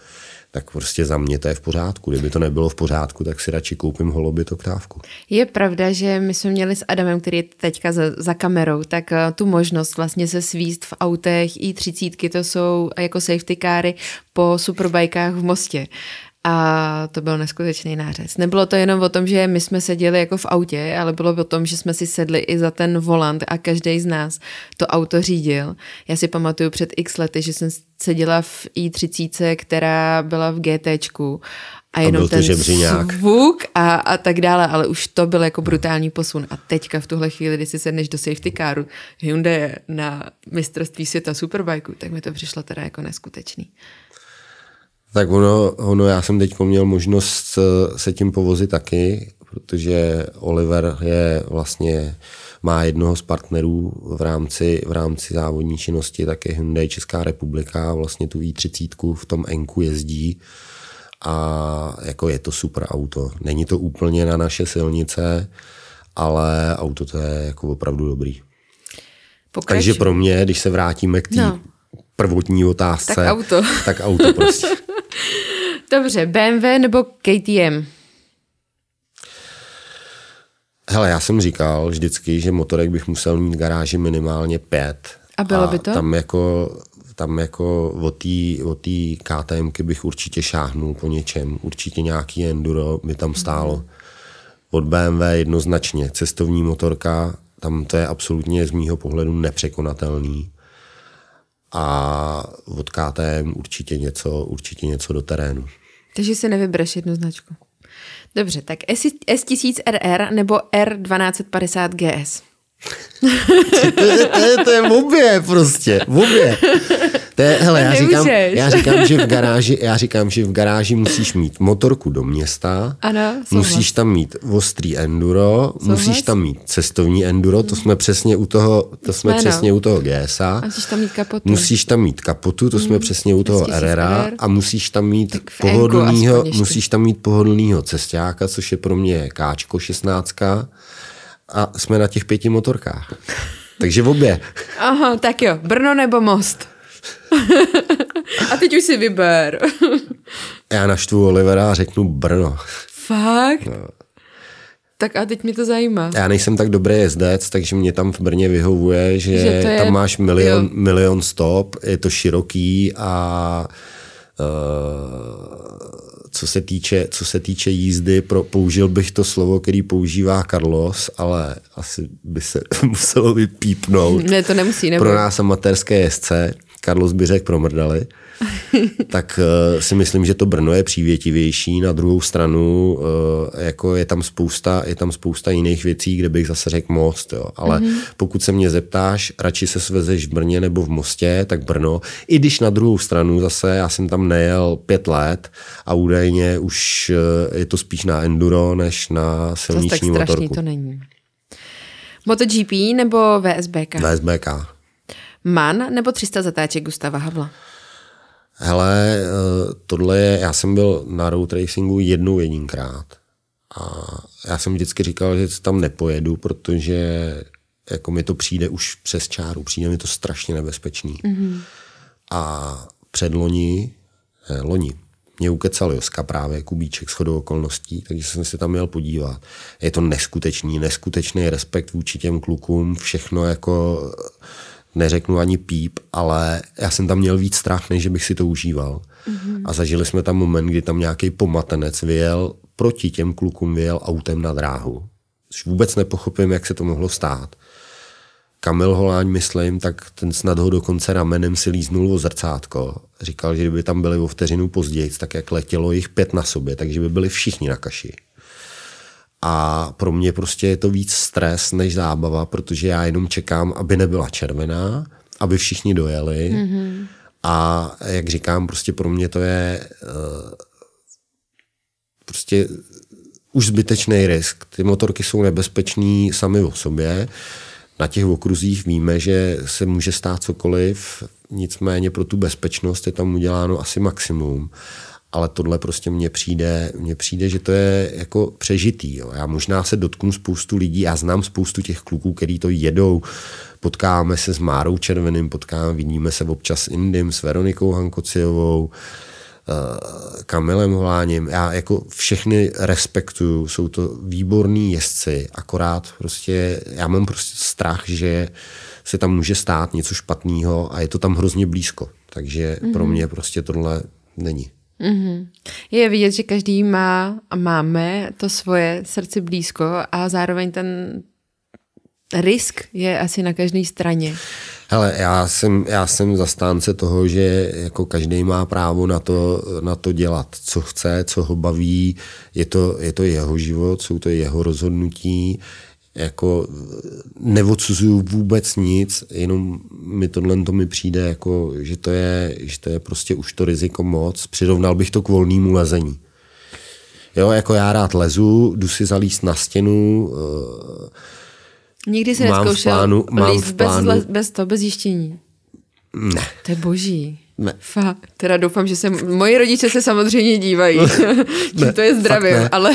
tak prostě za mě to je v pořádku. Kdyby to nebylo v pořádku, tak si radši koupím holobit oktávku. Je pravda, že my jsme měli s Adamem, který je teďka za, za kamerou, tak uh, tu možnost vlastně se svíst v autech i třicítky, to jsou jako safety káry po superbajkách v Mostě. A to byl neskutečný nářez. Nebylo to jenom o tom, že my jsme seděli jako v autě, ale bylo o tom, že jsme si sedli i za ten volant a každý z nás to auto řídil. Já si pamatuju před x lety, že jsem seděla v i30, která byla v GTčku a jenom a ten zvuk a, a tak dále, ale už to byl jako brutální posun. A teďka v tuhle chvíli, kdy si sedneš do safety caru Hyundai na mistrovství světa superbajku, tak mi to přišlo teda jako neskutečný. Tak ono, ono já jsem teď měl možnost eh, se tím povozit taky, protože Oliver je vlastně má jednoho z partnerů v rámci, v rámci závodní činnosti, tak je Hyundai Česká republika, vlastně tu i30 v tom Enku jezdí a jako je to super auto. Není to úplně na naše silnice, ale auto to je jako opravdu dobrý. Pokračuji. Takže pro mě, když se vrátíme k té no. prvotní otázce, tak auto. tak auto prostě. (laughs) Dobře, BMW nebo KTM? Hele, já jsem říkal vždycky, že motorek bych musel mít v garáži minimálně pět. A bylo by to? Tam jako, tam jako o té KTMky bych určitě šáhnul po něčem. Určitě nějaký enduro by tam stálo. Od BMW jednoznačně. Cestovní motorka, tam to je absolutně z mýho pohledu nepřekonatelný. A od KTM určitě něco, určitě něco do terénu. Takže si nevybereš jednu značku. Dobře, tak S1000RR nebo R1250 GS? (laughs) to, je, to, je, to je v obě prostě, v obě. To je, hele, já říkám, já říkám, že v garáži, já říkám, že v garáži musíš mít motorku do města, ano, musíš tam mít ostrý enduro, souhlas. musíš tam mít cestovní enduro, to jsme přesně u toho, to jsme, jsme přesně no. u toho GSA. A musíš tam mít kapotu. Musíš tam mít kapotu, to hmm. jsme přesně u toho RRA a musíš tam mít pohodlnýho, musíš tam mít pohodlnýho cestáka, což je pro mě Káčko 16 a jsme na těch pěti motorkách. Takže v obě. Aha, tak jo. Brno nebo Most? (laughs) a teď už si vyber. (laughs) Já naštvu Olivera a řeknu Brno. Fakt? No. Tak a teď mě to zajímá. Já nejsem tak dobrý jezdec, takže mě tam v Brně vyhovuje, že, že je, tam máš milion, milion stop, je to široký a uh, co se týče, co se týče jízdy, pro, použil bych to slovo, který používá Carlos, ale asi by se (laughs) muselo vypípnout. Ne, to nemusí. Nebo... Pro nás amatérské jezdce. Carlos by řekl promrdali. (laughs) tak uh, si myslím, že to Brno je přívětivější. Na druhou stranu uh, jako je tam spousta, je tam spousta jiných věcí, kde bych zase řekl most. Jo. Ale mm-hmm. pokud se mě zeptáš, radši se svezeš v Brně nebo v Mostě, tak Brno. I když na druhou stranu zase, já jsem tam nejel pět let a údajně už uh, je to spíš na enduro, než na silniční to tak motorku. to není. MotoGP nebo VSBK? VSBK. MAN nebo 300 zatáček Gustava Havla? Hele, eh, tohle je, já jsem byl na road racingu jednou jedinkrát a já jsem vždycky říkal, že tam nepojedu, protože jako mi to přijde už přes čáru, přijde mi to strašně nebezpečný. Mm-hmm. A loni, eh, loni, mě ukecal Joska právě, Kubíček s chodou okolností, takže jsem se tam měl podívat. Je to neskutečný, neskutečný respekt vůči těm klukům, všechno jako neřeknu ani píp, ale já jsem tam měl víc strach, než bych si to užíval. Mm-hmm. A zažili jsme tam moment, kdy tam nějaký pomatenec vyjel proti těm klukům, vyjel autem na dráhu. Což vůbec nepochopím, jak se to mohlo stát. Kamil Holáň, myslím, tak ten snad ho dokonce ramenem si líznul o zrcátko. Říkal, že kdyby tam byli o vteřinu později, tak jak letělo jich pět na sobě, takže by byli všichni na kaši. A pro mě prostě je to víc stres než zábava, protože já jenom čekám, aby nebyla červená, aby všichni dojeli. Mm-hmm. A jak říkám, prostě pro mě to je uh, prostě už zbytečný risk. Ty motorky jsou nebezpečný sami o sobě. Na těch okruzích víme, že se může stát cokoliv, nicméně pro tu bezpečnost je tam uděláno asi maximum ale tohle prostě mně přijde, mně přijde, že to je jako přežitý. Jo. Já možná se dotknu spoustu lidí, já znám spoustu těch kluků, který to jedou, potkáme se s Márou Červeným, potkáme, vidíme se občas s Indym, s Veronikou Hankociovou, eh, Kamilem Holáním. Já jako všechny respektuju, jsou to výborní jezdci, akorát prostě, já mám prostě strach, že se tam může stát něco špatného a je to tam hrozně blízko. Takže mm-hmm. pro mě prostě tohle není. Mm-hmm. Je vidět, že každý má a máme to svoje srdce blízko a zároveň ten risk je asi na každé straně. Hele, já jsem, já jsem zastánce toho, že jako každý má právo na to, na to dělat, co chce, co ho baví, je to, je to jeho život, jsou to jeho rozhodnutí, jako neodsuzuju vůbec nic, jenom mi tohle to mi přijde, jako, že, to je, že to je prostě už to riziko moc. Přirovnal bych to k volnému lezení. Jo, jako já rád lezu, jdu si zalíst na stěnu. Uh, Nikdy si neskoušel plánu, líst bez, bez to, bez zjištění? Ne. To je boží. Ne. Fakt. Teda doufám, že se... Moji rodiče se samozřejmě dívají, že (laughs) to je zdravě, ale,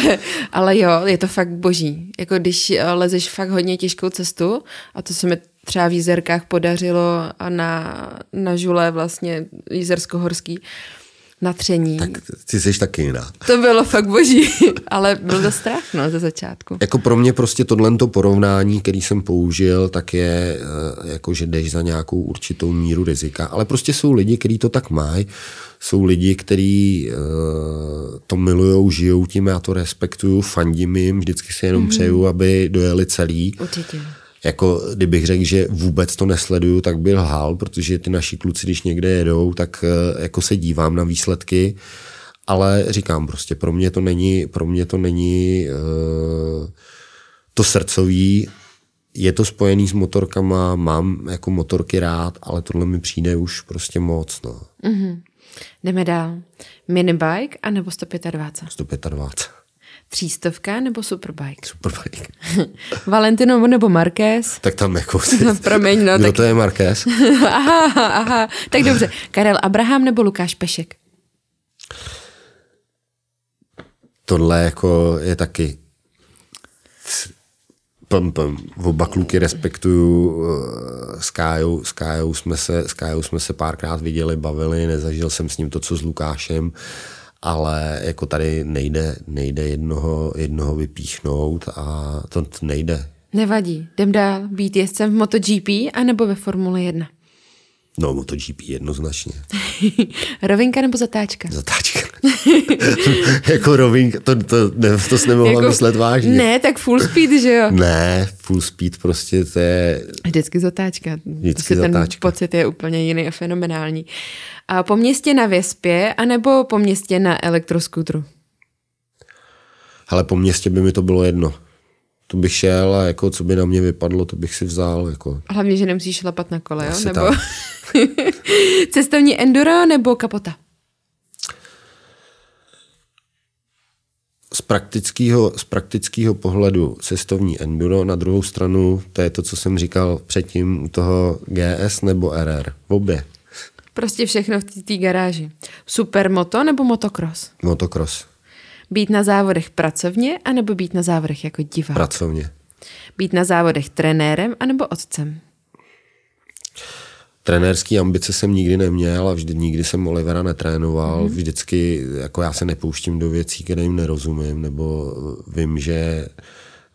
ale jo, je to fakt boží. Jako když eh, lezeš fakt hodně těžkou cestu a to se mi třeba v Jízerkách podařilo a na, na žule vlastně Jízersko-horský, natření. Tak ty jsi taky jiná. To bylo fakt boží, (laughs) ale byl to strach no, ze začátku. Jako pro mě prostě tohle porovnání, který jsem použil, tak je, eh, jako že jdeš za nějakou určitou míru rizika. Ale prostě jsou lidi, kteří to tak mají. Jsou lidi, kteří uh, to milujou, žijou tím, já to respektuju, fandím jim, vždycky si jenom mm-hmm. přeju, aby dojeli celý. Určitě jako kdybych řekl, že vůbec to nesleduju, tak by lhal, protože ty naši kluci, když někde jedou, tak eh, jako se dívám na výsledky, ale říkám prostě, pro mě to není, pro mě to není uh, to srdcový, je to spojený s motorkama, mám jako motorky rád, ale tohle mi přijde už prostě moc. No. Mm-hmm. Jdeme dál. Minibike anebo 125? 125. Třístovka nebo Superbike? Superbike. (laughs) Valentino nebo Marquez? Tak tam jako... (laughs) no, promiň, no. Kdo tak... to je Marquez? (laughs) aha, aha. Tak dobře. Karel Abraham nebo Lukáš Pešek? Tohle jako je taky pum, pum. Oba kluky respektuju, s Kájou, s Kájou, jsme se, s Kájou jsme se párkrát viděli, bavili, nezažil jsem s ním to, co s Lukášem, ale jako tady nejde, nejde jednoho, jednoho vypíchnout a to nejde. Nevadí, jdem dál. Být jezdcem v MotoGP anebo ve Formule 1? No, MotoGP jednoznačně. (laughs) rovinka nebo zatáčka? Zatáčka. (laughs) jako rovinka, to, to, ne, to jsi nemohla jako, myslet vážně. Ne, tak full speed, že jo? ne, full speed prostě to je... Vždycky zatáčka. Vždycky prostě zatáčka. ten pocit je úplně jiný a fenomenální. A po městě na Věspě, anebo po městě na elektroskutru? Ale po městě by mi to bylo jedno. To bych šel a jako co by na mě vypadlo, to bych si vzal. Jako. Hlavně, že nemusíš šlapat na kole, jo? Nebo (laughs) (laughs) cestovní enduro nebo kapota? Z praktického, z praktického pohledu cestovní enduro, na druhou stranu, to je to, co jsem říkal předtím u toho GS nebo RR. Obě. Prostě všechno v té garáži. Supermoto nebo motocross? Motocross. Být na závodech pracovně, anebo být na závodech jako divák? Pracovně. Být na závodech trenérem, anebo otcem? Trenérský ambice jsem nikdy neměl a vždy, nikdy jsem Olivera netrénoval. Mm. Vždycky, jako já se nepouštím do věcí, které jim nerozumím, nebo vím, že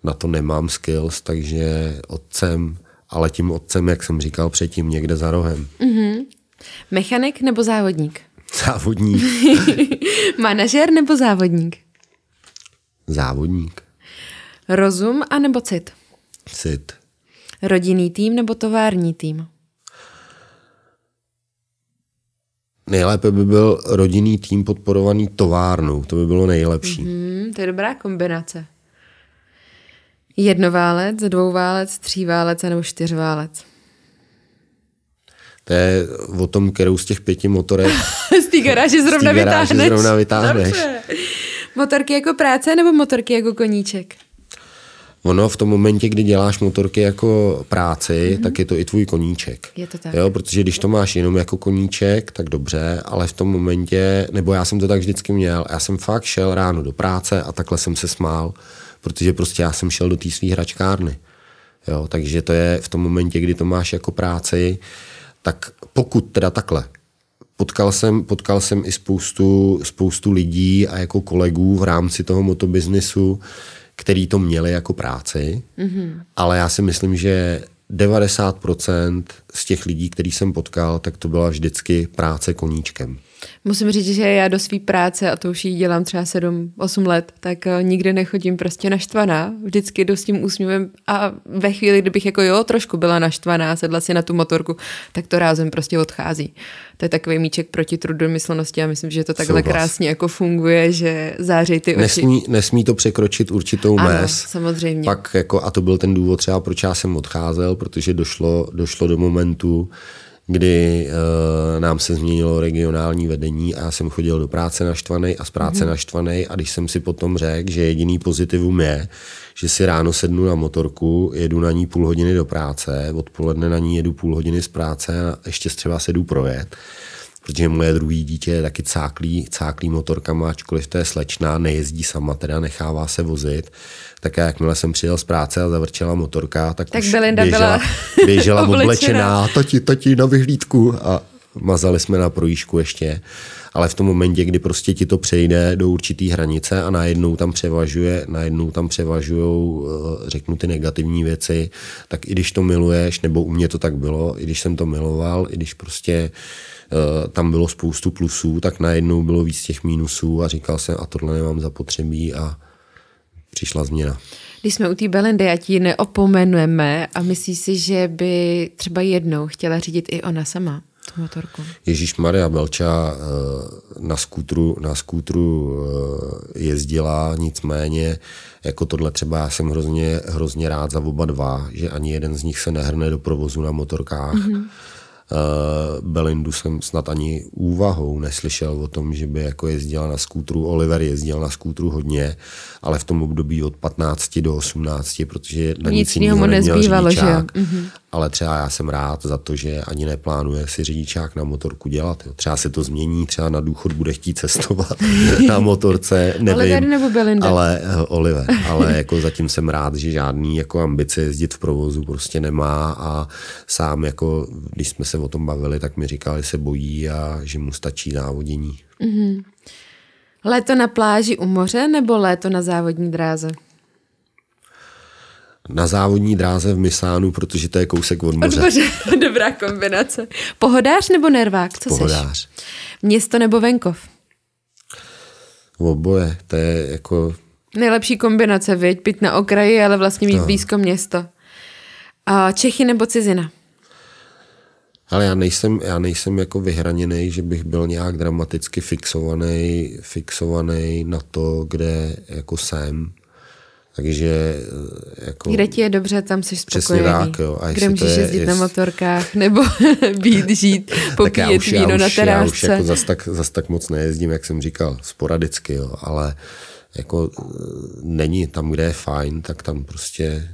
na to nemám skills, takže otcem, ale tím otcem, jak jsem říkal předtím, někde za rohem. Mm-hmm. Mechanik nebo závodník? Závodník. (laughs) Manažer nebo závodník? Závodník. Rozum a nebo cit? Cit. Rodinný tým nebo tovární tým? Nejlépe by byl rodinný tým podporovaný továrnou. To by bylo nejlepší. Mm, to je dobrá kombinace. Jednoválec, dvouválec, tříválec nebo čtyřválec? To je o tom, kterou z těch pěti motorek (laughs) z té garáže (laughs) zrovna, vytáhneš. zrovna vytáhneš. Motorky jako práce nebo motorky jako koníček? Ono v tom momentě, kdy děláš motorky jako práci, mm-hmm. tak je to i tvůj koníček. Je to tak. Jo, protože když to máš jenom jako koníček, tak dobře, ale v tom momentě, nebo já jsem to tak vždycky měl, já jsem fakt šel ráno do práce a takhle jsem se smál, protože prostě já jsem šel do té své hračkárny. Jo, takže to je v tom momentě, kdy to máš jako práci, tak pokud teda takhle, potkal jsem, potkal jsem i spoustu, spoustu lidí a jako kolegů v rámci toho motobiznisu, který to měli jako práci, mm-hmm. ale já si myslím, že 90% z těch lidí, který jsem potkal, tak to byla vždycky práce koníčkem. Musím říct, že já do své práce, a to už ji dělám třeba 7-8 let, tak eh, nikdy nechodím prostě naštvaná. Vždycky jdu s tím úsměvem a ve chvíli, kdybych jako jo, trošku byla naštvaná, sedla si na tu motorku, tak to rázem prostě odchází. To je takový míček proti trudomyslnosti a myslím, že to takhle Souhlas. krásně jako funguje, že září ty oči. Nesmí, nesmí to překročit určitou ano, mez. samozřejmě. Pak jako, a to byl ten důvod třeba, proč já jsem odcházel, protože došlo, došlo do momentu, kdy uh, nám se změnilo regionální vedení a já jsem chodil do práce naštvaný a z práce mm-hmm. naštvaný a když jsem si potom řekl, že jediný pozitivum je, že si ráno sednu na motorku, jedu na ní půl hodiny do práce, odpoledne na ní jedu půl hodiny z práce a ještě třeba se jdu projet, protože moje druhý dítě je taky cáklý, cáklý motorkama, ačkoliv to je slečná, nejezdí sama, teda nechává se vozit, tak jakmile jsem přijel z práce a zavrčela motorka, tak, tak už Belinda běžela, byla (laughs) běžela oblečená, tati, tati na vyhlídku. A mazali jsme na projížku ještě, ale v tom momentě, kdy prostě ti to přejde do určitý hranice a najednou tam převažuje, najednou tam převažují, eh, řeknu ty negativní věci, tak i když to miluješ, nebo u mě to tak bylo, i když jsem to miloval, i když prostě eh, tam bylo spoustu plusů, tak najednou bylo víc těch mínusů a říkal jsem, a tohle nemám zapotřebí a přišla změna. Když jsme u té Belindy, a ti neopomenujeme a myslíš si, že by třeba jednou chtěla řídit i ona sama tu motorku? Ježíš Maria Belča eh, na skútru, na skútru eh, jezdila, nicméně jako tohle třeba já jsem hrozně, hrozně rád za oba dva, že ani jeden z nich se nehrne do provozu na motorkách. Mm-hmm Belindu jsem snad ani úvahou neslyšel o tom, že by jako jezdila na skútru. Oliver jezdil na skútru hodně, ale v tom období od 15 do 18, protože na nic, nic jiného mu nezbývalo, že jo? Mm-hmm. Ale třeba já jsem rád za to, že ani neplánuje si řidičák na motorku dělat. Jo. Třeba se to změní, třeba na důchod bude chtít cestovat (laughs) na motorce, nevím. Oliver nebo Belinda? Ale uh, Oliver, ale jako zatím jsem rád, že žádný jako ambice jezdit v provozu prostě nemá a sám jako, když jsme se o tom bavili, tak mi říkal, že se bojí a že mu stačí závodění. Mm-hmm. Léto na pláži u moře nebo léto na závodní dráze? Na závodní dráze v Misánu, protože to je kousek od moře. Od moře. (laughs) Dobrá kombinace. Pohodář nebo nervák? Co Pohodář. Seš? Město nebo venkov? Oboje, to je jako... Nejlepší kombinace, viď? Být na okraji, ale vlastně mít no. blízko město. A Čechy nebo cizina? Ale já nejsem, já nejsem jako vyhraněný, že bych byl nějak dramaticky fixovaný, fixovaný na to, kde jako jsem. Takže eh, jako... Kde ti je dobře, tam jsi spokojený. tak, jo. A Kde můžeš je, jezdit jest... na motorkách nebo (laughs) být, žít, popíjet už, víno už, na terásce. Já už jako zas tak, zas tak moc nejezdím, jak jsem říkal, sporadicky, jo. ale jako eh, není tam, kde je fajn, tak tam prostě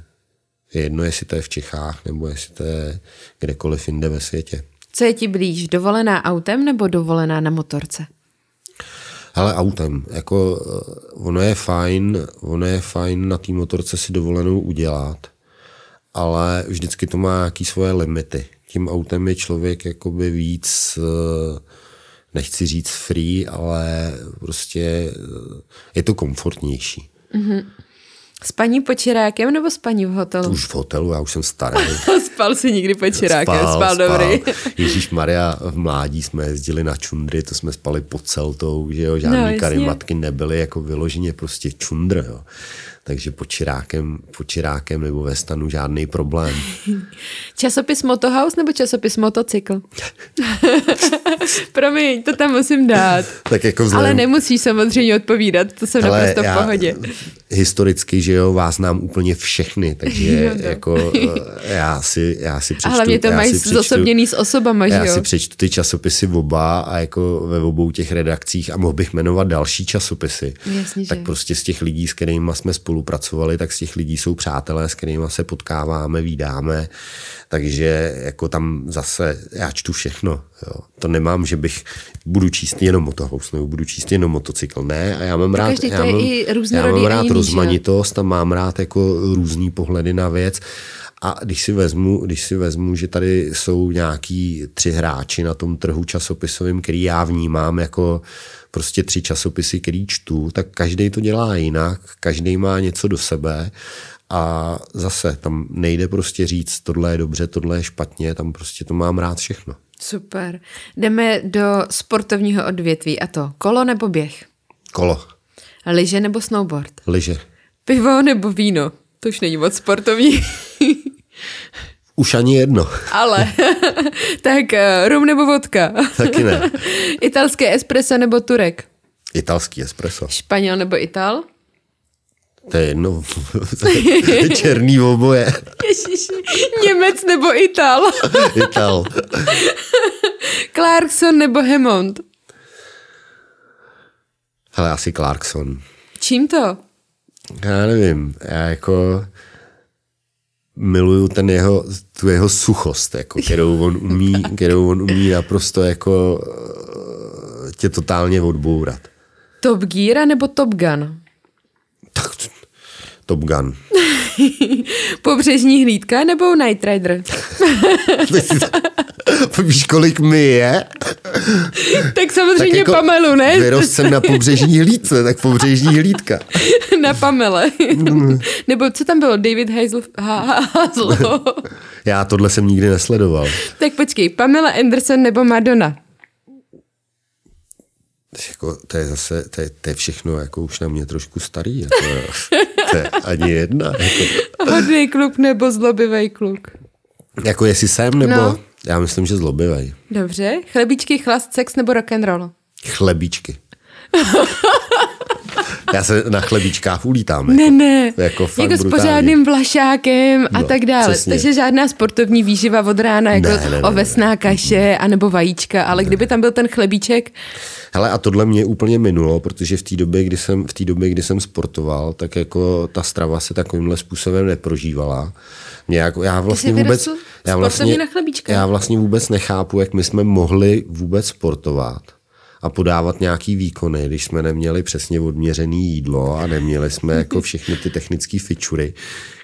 je jedno, jestli to je v Čechách nebo jestli to je kdekoliv jinde ve světě. Co je ti blíž, dovolená autem nebo dovolená na motorce? Ale autem, jako eh, ono je fajn, ono je fajn na té motorce si dovolenou udělat, ale vždycky to má nějaký svoje limity. Tím autem je člověk jakoby víc, eh, nechci říct free, ale prostě eh, je to komfortnější. Mm-hmm. Spaní pod čirákem nebo spaní v hotelu? Už v hotelu, já už jsem starý. (laughs) spal si nikdy pod čirákem, spal, spal, spal. dobrý. Ježíš Maria, v mládí jsme jezdili na čundry, to jsme spali pod celtou, že jo, žádný no, karimatky nebyly, jako vyloženě prostě čundr, jo takže pod čirákem, pod čirákem nebo ve stanu žádný problém. (laughs) Časopis Motohouse nebo časopis Motocykl? (laughs) Promiň, to tam musím dát. (laughs) tak jako vzhledem... Ale nemusíš samozřejmě odpovídat, to jsem Ale naprosto v pohodě. Historicky, že jo, vás nám úplně všechny, takže no, jako eh, já si, já si přečtu. A hlavně to mají zosobněný s osobama, že jo? Já si přečtu ty časopisy oba a jako ve obou těch redakcích a mohl bych jmenovat další časopisy. Jasně, tak že? prostě z těch lidí, s kterými jsme spolu spolupracovali, tak z těch lidí jsou přátelé, s kterými se potkáváme, vídáme, takže jako tam zase já čtu všechno. Jo. To nemám, že bych budu číst jenom motohouse nebo budu číst jenom motocykl. Ne, a já mám rád, já mám, já mám rád rozmanitost a mám rád jako různý pohledy na věc. A když si, vezmu, když si vezmu, že tady jsou nějaký tři hráči na tom trhu časopisovým, který já vnímám jako prostě tři časopisy, který čtu, tak každý to dělá jinak, každý má něco do sebe a zase tam nejde prostě říct, tohle je dobře, tohle je špatně, tam prostě to mám rád všechno. Super. Jdeme do sportovního odvětví a to kolo nebo běh? Kolo. Liže nebo snowboard? Liže. Pivo nebo víno? To už není moc sportovní. (laughs) Už ani jedno. Ale, (laughs) tak eh, rum nebo vodka? (laughs) Taky ne. (laughs) Italské espresso nebo turek? Italský espresso. Španěl nebo Ital? To je jedno. Černý oboje. Ježiši. Němec nebo Ital? Ital. Clarkson nebo Hemond? Hele, asi Clarkson. Čím to? Já nevím. Já jako miluju ten jeho, tu jeho suchost, jako, kterou, on umí, (laughs) kterou on umí naprosto jako eh, tě totálně odbourat. Top Gear nebo Top Gun? Tak, Top Gun. (laughs) Pobřežní hlídka nebo Night Rider? (laughs) Víš, kolik mi je? (laughs) tak samozřejmě tak jako Pamelu, ne? Vyrost jsem na pobřežní hlídce, tak pobřežní hlídka. na Pamele. Nebo co tam bylo? David Hazel... Hazel. Já tohle jsem nikdy nesledoval. tak počkej, Pamela Anderson nebo Madonna? Jako, to je zase, to je, to je všechno jako už na mě trošku starý. Jako, to je ani jedna. Jako. Hodný kluk nebo zlobivý kluk? Jako jestli jsem, nebo... No. Já myslím, že zlobivý. Dobře. Chlebíčky, chlast, sex nebo rock and roll? Chlebíčky. (laughs) Já se na chlebíčkách ulítám. Jako, ne, ne. Jako, fakt jako s pořádným vlašákem a no, tak dále. Přesně. Takže žádná sportovní výživa od rána, jako ne, ne, ne, ovesná kaše anebo vajíčka, ale ne. kdyby tam byl ten chlebíček... Hele, a tohle mě úplně minulo, protože v té době, kdy jsem, v té době, kdy jsem sportoval, tak jako ta strava se takovýmhle způsobem neprožívala. Mě jako, já vlastně vůbec, já vlastně, já vlastně vůbec nechápu, jak my jsme mohli vůbec sportovat a podávat nějaký výkony, když jsme neměli přesně odměřené jídlo a neměli jsme jako všechny ty technické fičury,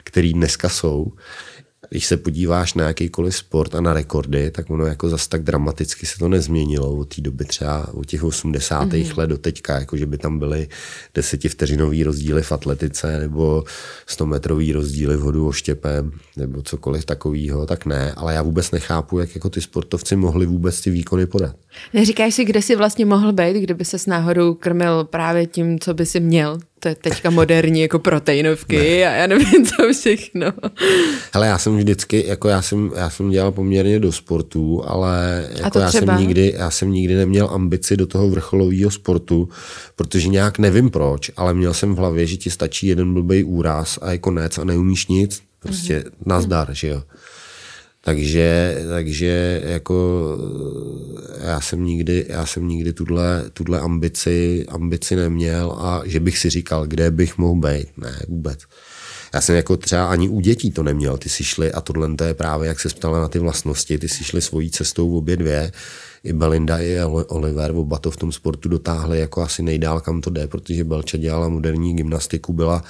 které dneska jsou když se podíváš na jakýkoliv sport a na rekordy, tak ono jako zas tak dramaticky se to nezměnilo od té doby třeba od těch 80. Mm-hmm. let do teďka, jako že by tam byly desetivteřinový rozdíly v atletice nebo 100 metrový rozdíly v hodu oštěpem nebo cokoliv takového, tak ne, ale já vůbec nechápu, jak jako ty sportovci mohli vůbec ty výkony podat. Neříkáš si, kde jsi vlastně mohl být, kdyby se s náhodou krmil právě tím, co by si měl? To je teďka moderní jako proteinovky ne. a já nevím co všechno. Hele, já jsem vždycky, jako já jsem, já jsem dělal poměrně do sportu, ale jako já, jsem nikdy, já jsem nikdy neměl ambici do toho vrcholového sportu, protože nějak nevím proč, ale měl jsem v hlavě, že ti stačí jeden blbý úraz a je konec a neumíš nic, prostě mm-hmm. nazdar, že jo. Takže, takže jako já jsem nikdy, já jsem nikdy tuhle, tuhle ambici, ambici neměl a že bych si říkal, kde bych mohl být. Ne, vůbec. Já jsem jako třeba ani u dětí to neměl. Ty si šli, a tohle to je právě, jak se ptala na ty vlastnosti, ty si šli svojí cestou v obě dvě. I Belinda, i Oliver, oba to v tom sportu dotáhli jako asi nejdál, kam to jde, protože Belča dělala moderní gymnastiku, byla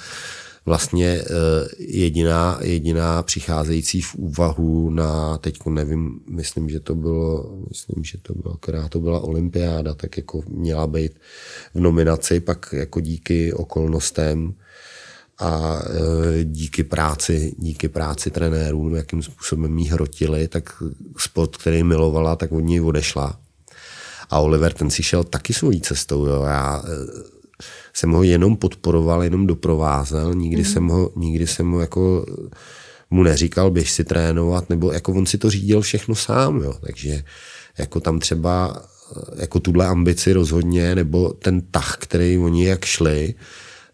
vlastně eh, jediná, jediná přicházející v úvahu na, teď nevím, myslím, že to bylo, myslím, že to bylo, která to byla olympiáda, tak jako měla být v nominaci, pak jako díky okolnostem a eh, díky práci, díky práci trenérům, jakým způsobem jí hrotili, tak sport, který milovala, tak od něj odešla. A Oliver ten si šel taky svojí cestou. Jo. Já eh, jsem ho jenom podporoval, jenom doprovázel, nikdy, mm. jsem ho, nikdy jsem ho jako mu neříkal, běž si trénovat, nebo jako on si to řídil všechno sám, jo. takže jako tam třeba jako tuhle ambici rozhodně, nebo ten tah, který oni jak šli,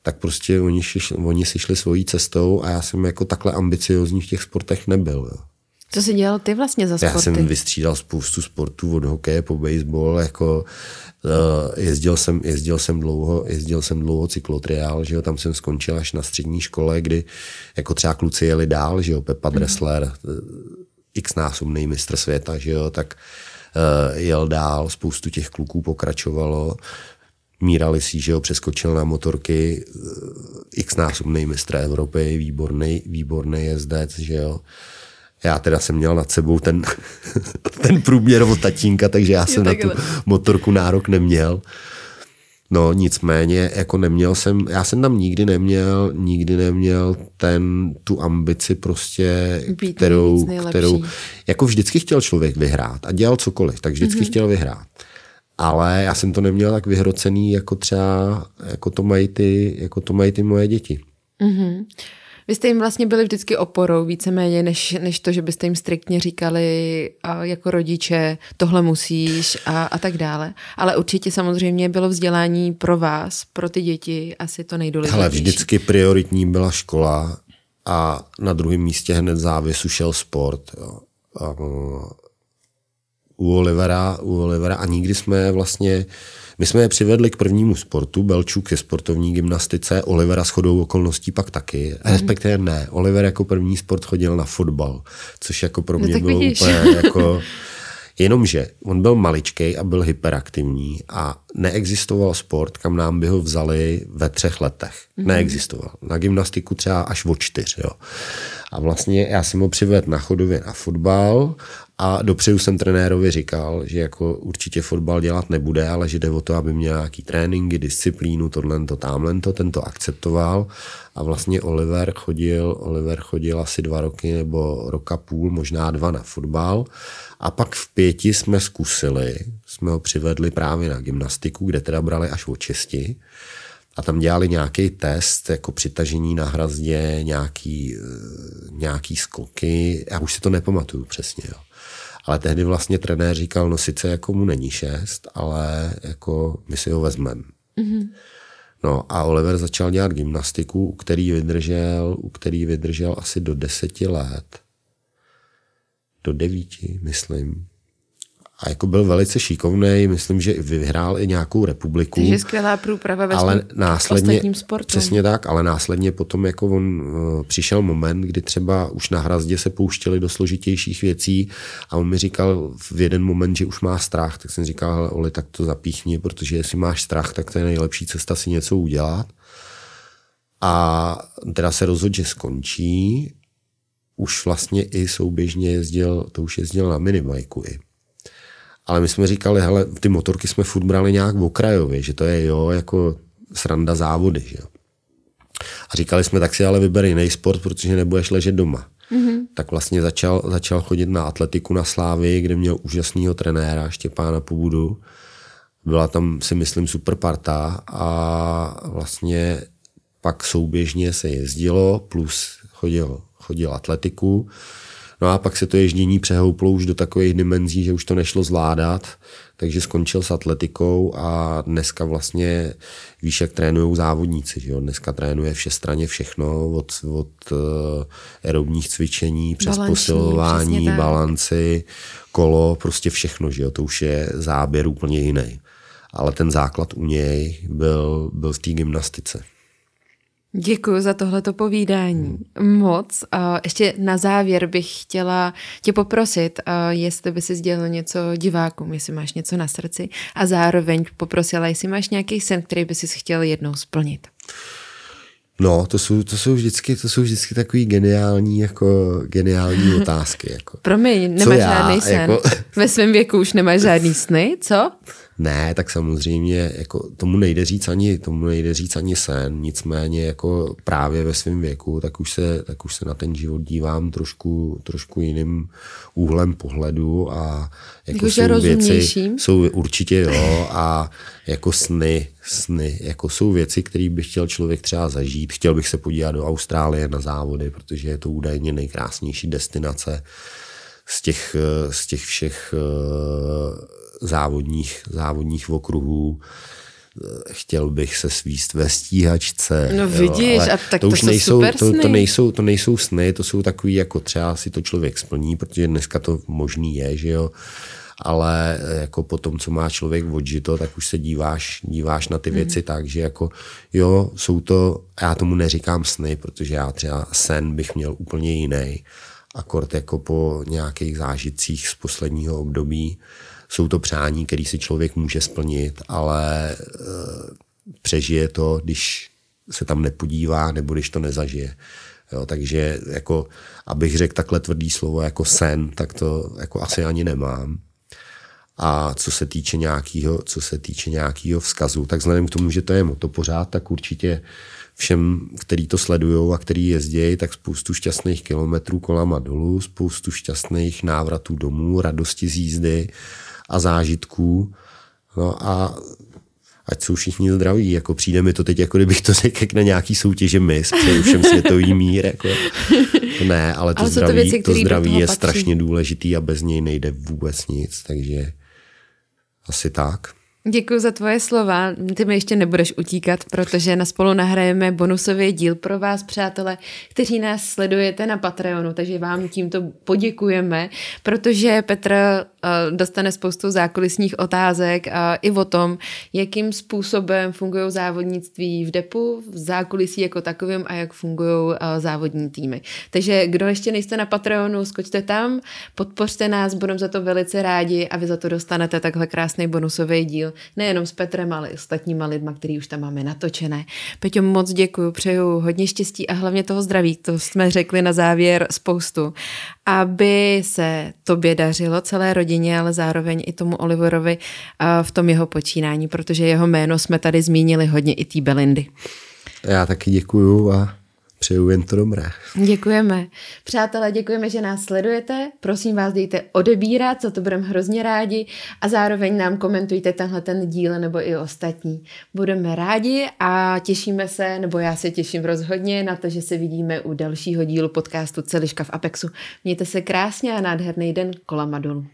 tak prostě oni, šišli, oni si šli svojí cestou a já jsem jako takhle ambiciozní v těch sportech nebyl. Jo. Co jsi dělal ty vlastně za sporty? Já jsem vystřídal spoustu sportů od hokeje po baseball, jako Uh, jezdil jsem, jezdil jsem dlouho, jezdil jsem dlouho cyklotriál, že jo, tam jsem skončil až na střední škole, kdy jako třeba kluci jeli dál, že jo, Pepa mm. Dressler, uh, x násobný mistr světa, že jo, tak uh, jel dál, spoustu těch kluků pokračovalo, Mírali si, že jo, přeskočil na motorky, x násobný mistr Evropy, výborný, výborný jezdec, že jo. Já teda jsem měl nad sebou ten, (laughs) ten průměr od tatínka, takže já jsem na tu motorku nárok neměl. No nicméně, jako neměl jsem, já jsem tam nikdy neměl, nikdy neměl ten, tu ambici prostě, Být kterou, kterou, jako vždycky chtěl člověk vyhrát a dělal cokoliv, tak vždycky mm-hmm. chtěl vyhrát. Ale já jsem to neměl tak vyhrocený, jako třeba, jako to mají ty, jako to mají ty moje děti. Mm-hmm. Vy jste jim vlastně byli vždycky oporou víceméně, než, než to, že byste jim striktně říkali a jako rodiče, tohle musíš a, a tak dále. Ale určitě samozřejmě bylo vzdělání pro vás, pro ty děti asi to nejdůležitější. Ale vždycky prioritní byla škola a na druhém místě hned závěsu šel sport. Jo. A, u Olivera, u Olivera a nikdy jsme vlastně my jsme je přivedli k prvnímu sportu, Belčuk ke sportovní gymnastice, Olivera s chodou okolností pak taky, mm. respektive ne. Oliver jako první sport chodil na fotbal, což jako pro no mě no, bylo vidíš. úplně (laughs) jako... Jenomže on byl maličkej a byl hyperaktivní a neexistoval sport, kam nám by ho vzali ve třech letech. Mm-hmm. Neexistoval. Na gymnastiku třeba až o čtyř. Jo. A vlastně já jsem ho přivedl na chodově na fotbal a dopředu jsem trenérovi říkal, že jako určitě fotbal dělat nebude, ale že jde o to, aby měl nějaký tréninky, disciplínu, tohle, to, tamhle, to, ten to akceptoval. A vlastně Oliver chodil, Oliver chodil asi dva roky nebo roka půl, možná dva na fotbal. A pak v pěti jsme zkusili, jsme ho přivedli právě na gymnastiku, kde teda brali až o česti a tam dělali nějaký test, jako přitažení na hrazdě, nějaký, eh, nějaký skoky, já už si to nepamatuju přesně, jo. Ale tehdy vlastně trenér říkal, no sice jako mu není šest, ale jako my si ho vezmeme. Mm-hmm. No a Oliver začal dělat gymnastiku, u který vydržel, u který vydržel asi do deseti let. Do devíti, myslím a jako byl velice šikovný, myslím, že vyhrál i nějakou republiku. Takže skvělá průprava ve ale následně, sportu. Přesně tak, ale následně potom jako on uh, přišel moment, kdy třeba už na hrazdě se pouštěli do složitějších věcí a on mi říkal v jeden moment, že už má strach, tak jsem říkal, hele Oli, tak to zapíchni, protože jestli máš strach, tak to je nejlepší cesta si něco udělat. A teda se rozhodl, že skončí. Už vlastně i souběžně jezdil, to už jezdil na minibajku i. Ale my jsme říkali, hele, ty motorky jsme furt brali nějak v okrajově, že to je jo, jako sranda závody, že jo. A říkali jsme, tak si ale vyber jiný sport, protože nebudeš ležet doma. Mm-hmm. Tak vlastně začal, začal chodit na atletiku na Slávy, kde měl úžasného trenéra Štěpána Pobudu. Byla tam, si myslím, super parta a vlastně pak souběžně se jezdilo, plus chodil, chodil atletiku. No a pak se to ježdění přehouplo už do takových dimenzí, že už to nešlo zvládat, takže skončil s atletikou a dneska vlastně víš, jak trénují závodníci. Že jo? Dneska trénuje všestraně všechno, od, od uh, aerobních cvičení přes Balanční, posilování, balanci, kolo, prostě všechno. Že jo? To už je záběr úplně jiný. Ale ten základ u něj byl, byl v té gymnastice. Děkuji za tohleto povídání. Moc. A ještě na závěr bych chtěla tě poprosit, jestli by si sdělil něco divákům, jestli máš něco na srdci a zároveň poprosila, jestli máš nějaký sen, který by si chtěl jednou splnit. No, to jsou, to jsou vždycky, to jsou vždycky takový geniální, jako geniální (laughs) otázky. Jako. Promiň, nemáš já, žádný sen. Jako... Ve svém věku už nemáš žádný sny, co? Ne, tak samozřejmě jako tomu nejde říct ani, tomu nejde říct ani sen, nicméně jako právě ve svém věku, tak už se, tak už se na ten život dívám trošku, trošku jiným úhlem pohledu a jako, jsou věci, jsou určitě jo a jako sny, sny, jako jsou věci, které by chtěl člověk třeba zažít. Chtěl bych se podívat do Austrálie na závody, protože je to údajně nejkrásnější destinace z těch, z těch všech závodních, závodních okruhů chtěl bych se svíst ve stíhačce. No vidíš, jo, a tak to, to už nejsou, super to, to, nejsou, to nejsou sny, to jsou takový, jako třeba si to člověk splní, protože dneska to možný je, že jo, ale jako po tom, co má člověk odžito, tak už se díváš, díváš na ty věci mm. tak, že jako jo, jsou to, já tomu neříkám sny, protože já třeba sen bych měl úplně jiný, akord jako po nějakých zážitcích z posledního období, jsou to přání, které si člověk může splnit, ale e, přežije to, když se tam nepodívá nebo když to nezažije. Jo, takže jako, abych řekl takhle tvrdý slovo jako sen, tak to jako asi ani nemám. A co se týče nějakého, co se týče nějakého vzkazu, tak vzhledem k tomu, že to je motopořád, tak určitě všem, který to sledují a který jezdí, tak spoustu šťastných kilometrů kolama dolů, spoustu šťastných návratů domů, radosti z jízdy a zážitků. No a ať jsou všichni zdraví. Jako přijde mi to teď, jako kdybych to řekl na nějaký soutěže mis, přeju všem světový mír. Jako. Ne, ale to ale zdraví, to, věci, to zdraví je patří. strašně důležitý a bez něj nejde vůbec nic, takže asi tak. Děkuji za tvoje slova. Ty mi ještě nebudeš utíkat, protože na spolu nahrajeme bonusový díl pro vás, přátelé, kteří nás sledujete na Patreonu, takže vám tímto poděkujeme, protože Petr eh, dostane spoustu zákulisních otázek i o tom, jakým způsobem fungují závodnictví v depu, v zákulisí jako takovým a jak fungují eh, závodní týmy. Takže kdo ještě nejste na Patreonu, skočte tam, podpořte nás, budeme za to velice rádi a vy za to dostanete takhle krásný bonusový díl díl, nejenom s Petrem, ale i ostatníma lidma, který už tam máme natočené. Peťo, moc děkuji, přeju hodně štěstí a hlavně toho zdraví, to jsme řekli na závěr spoustu, aby se tobě dařilo, celé rodině, ale zároveň i tomu Oliverovi v tom jeho počínání, protože jeho jméno jsme tady zmínili hodně i té Belindy. Já taky děkuju a Přeju jen to dobré. Děkujeme. Přátelé, děkujeme, že nás sledujete. Prosím vás, dejte odebírat, co to budeme hrozně rádi a zároveň nám komentujte tenhle ten díl nebo i ostatní. Budeme rádi a těšíme se, nebo já se těším rozhodně na to, že se vidíme u dalšího dílu podcastu Celiška v Apexu. Mějte se krásně a nádherný den kolama dolů.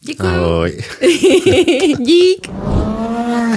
Děkuji. Ahoj. (laughs) Dík. (laughs)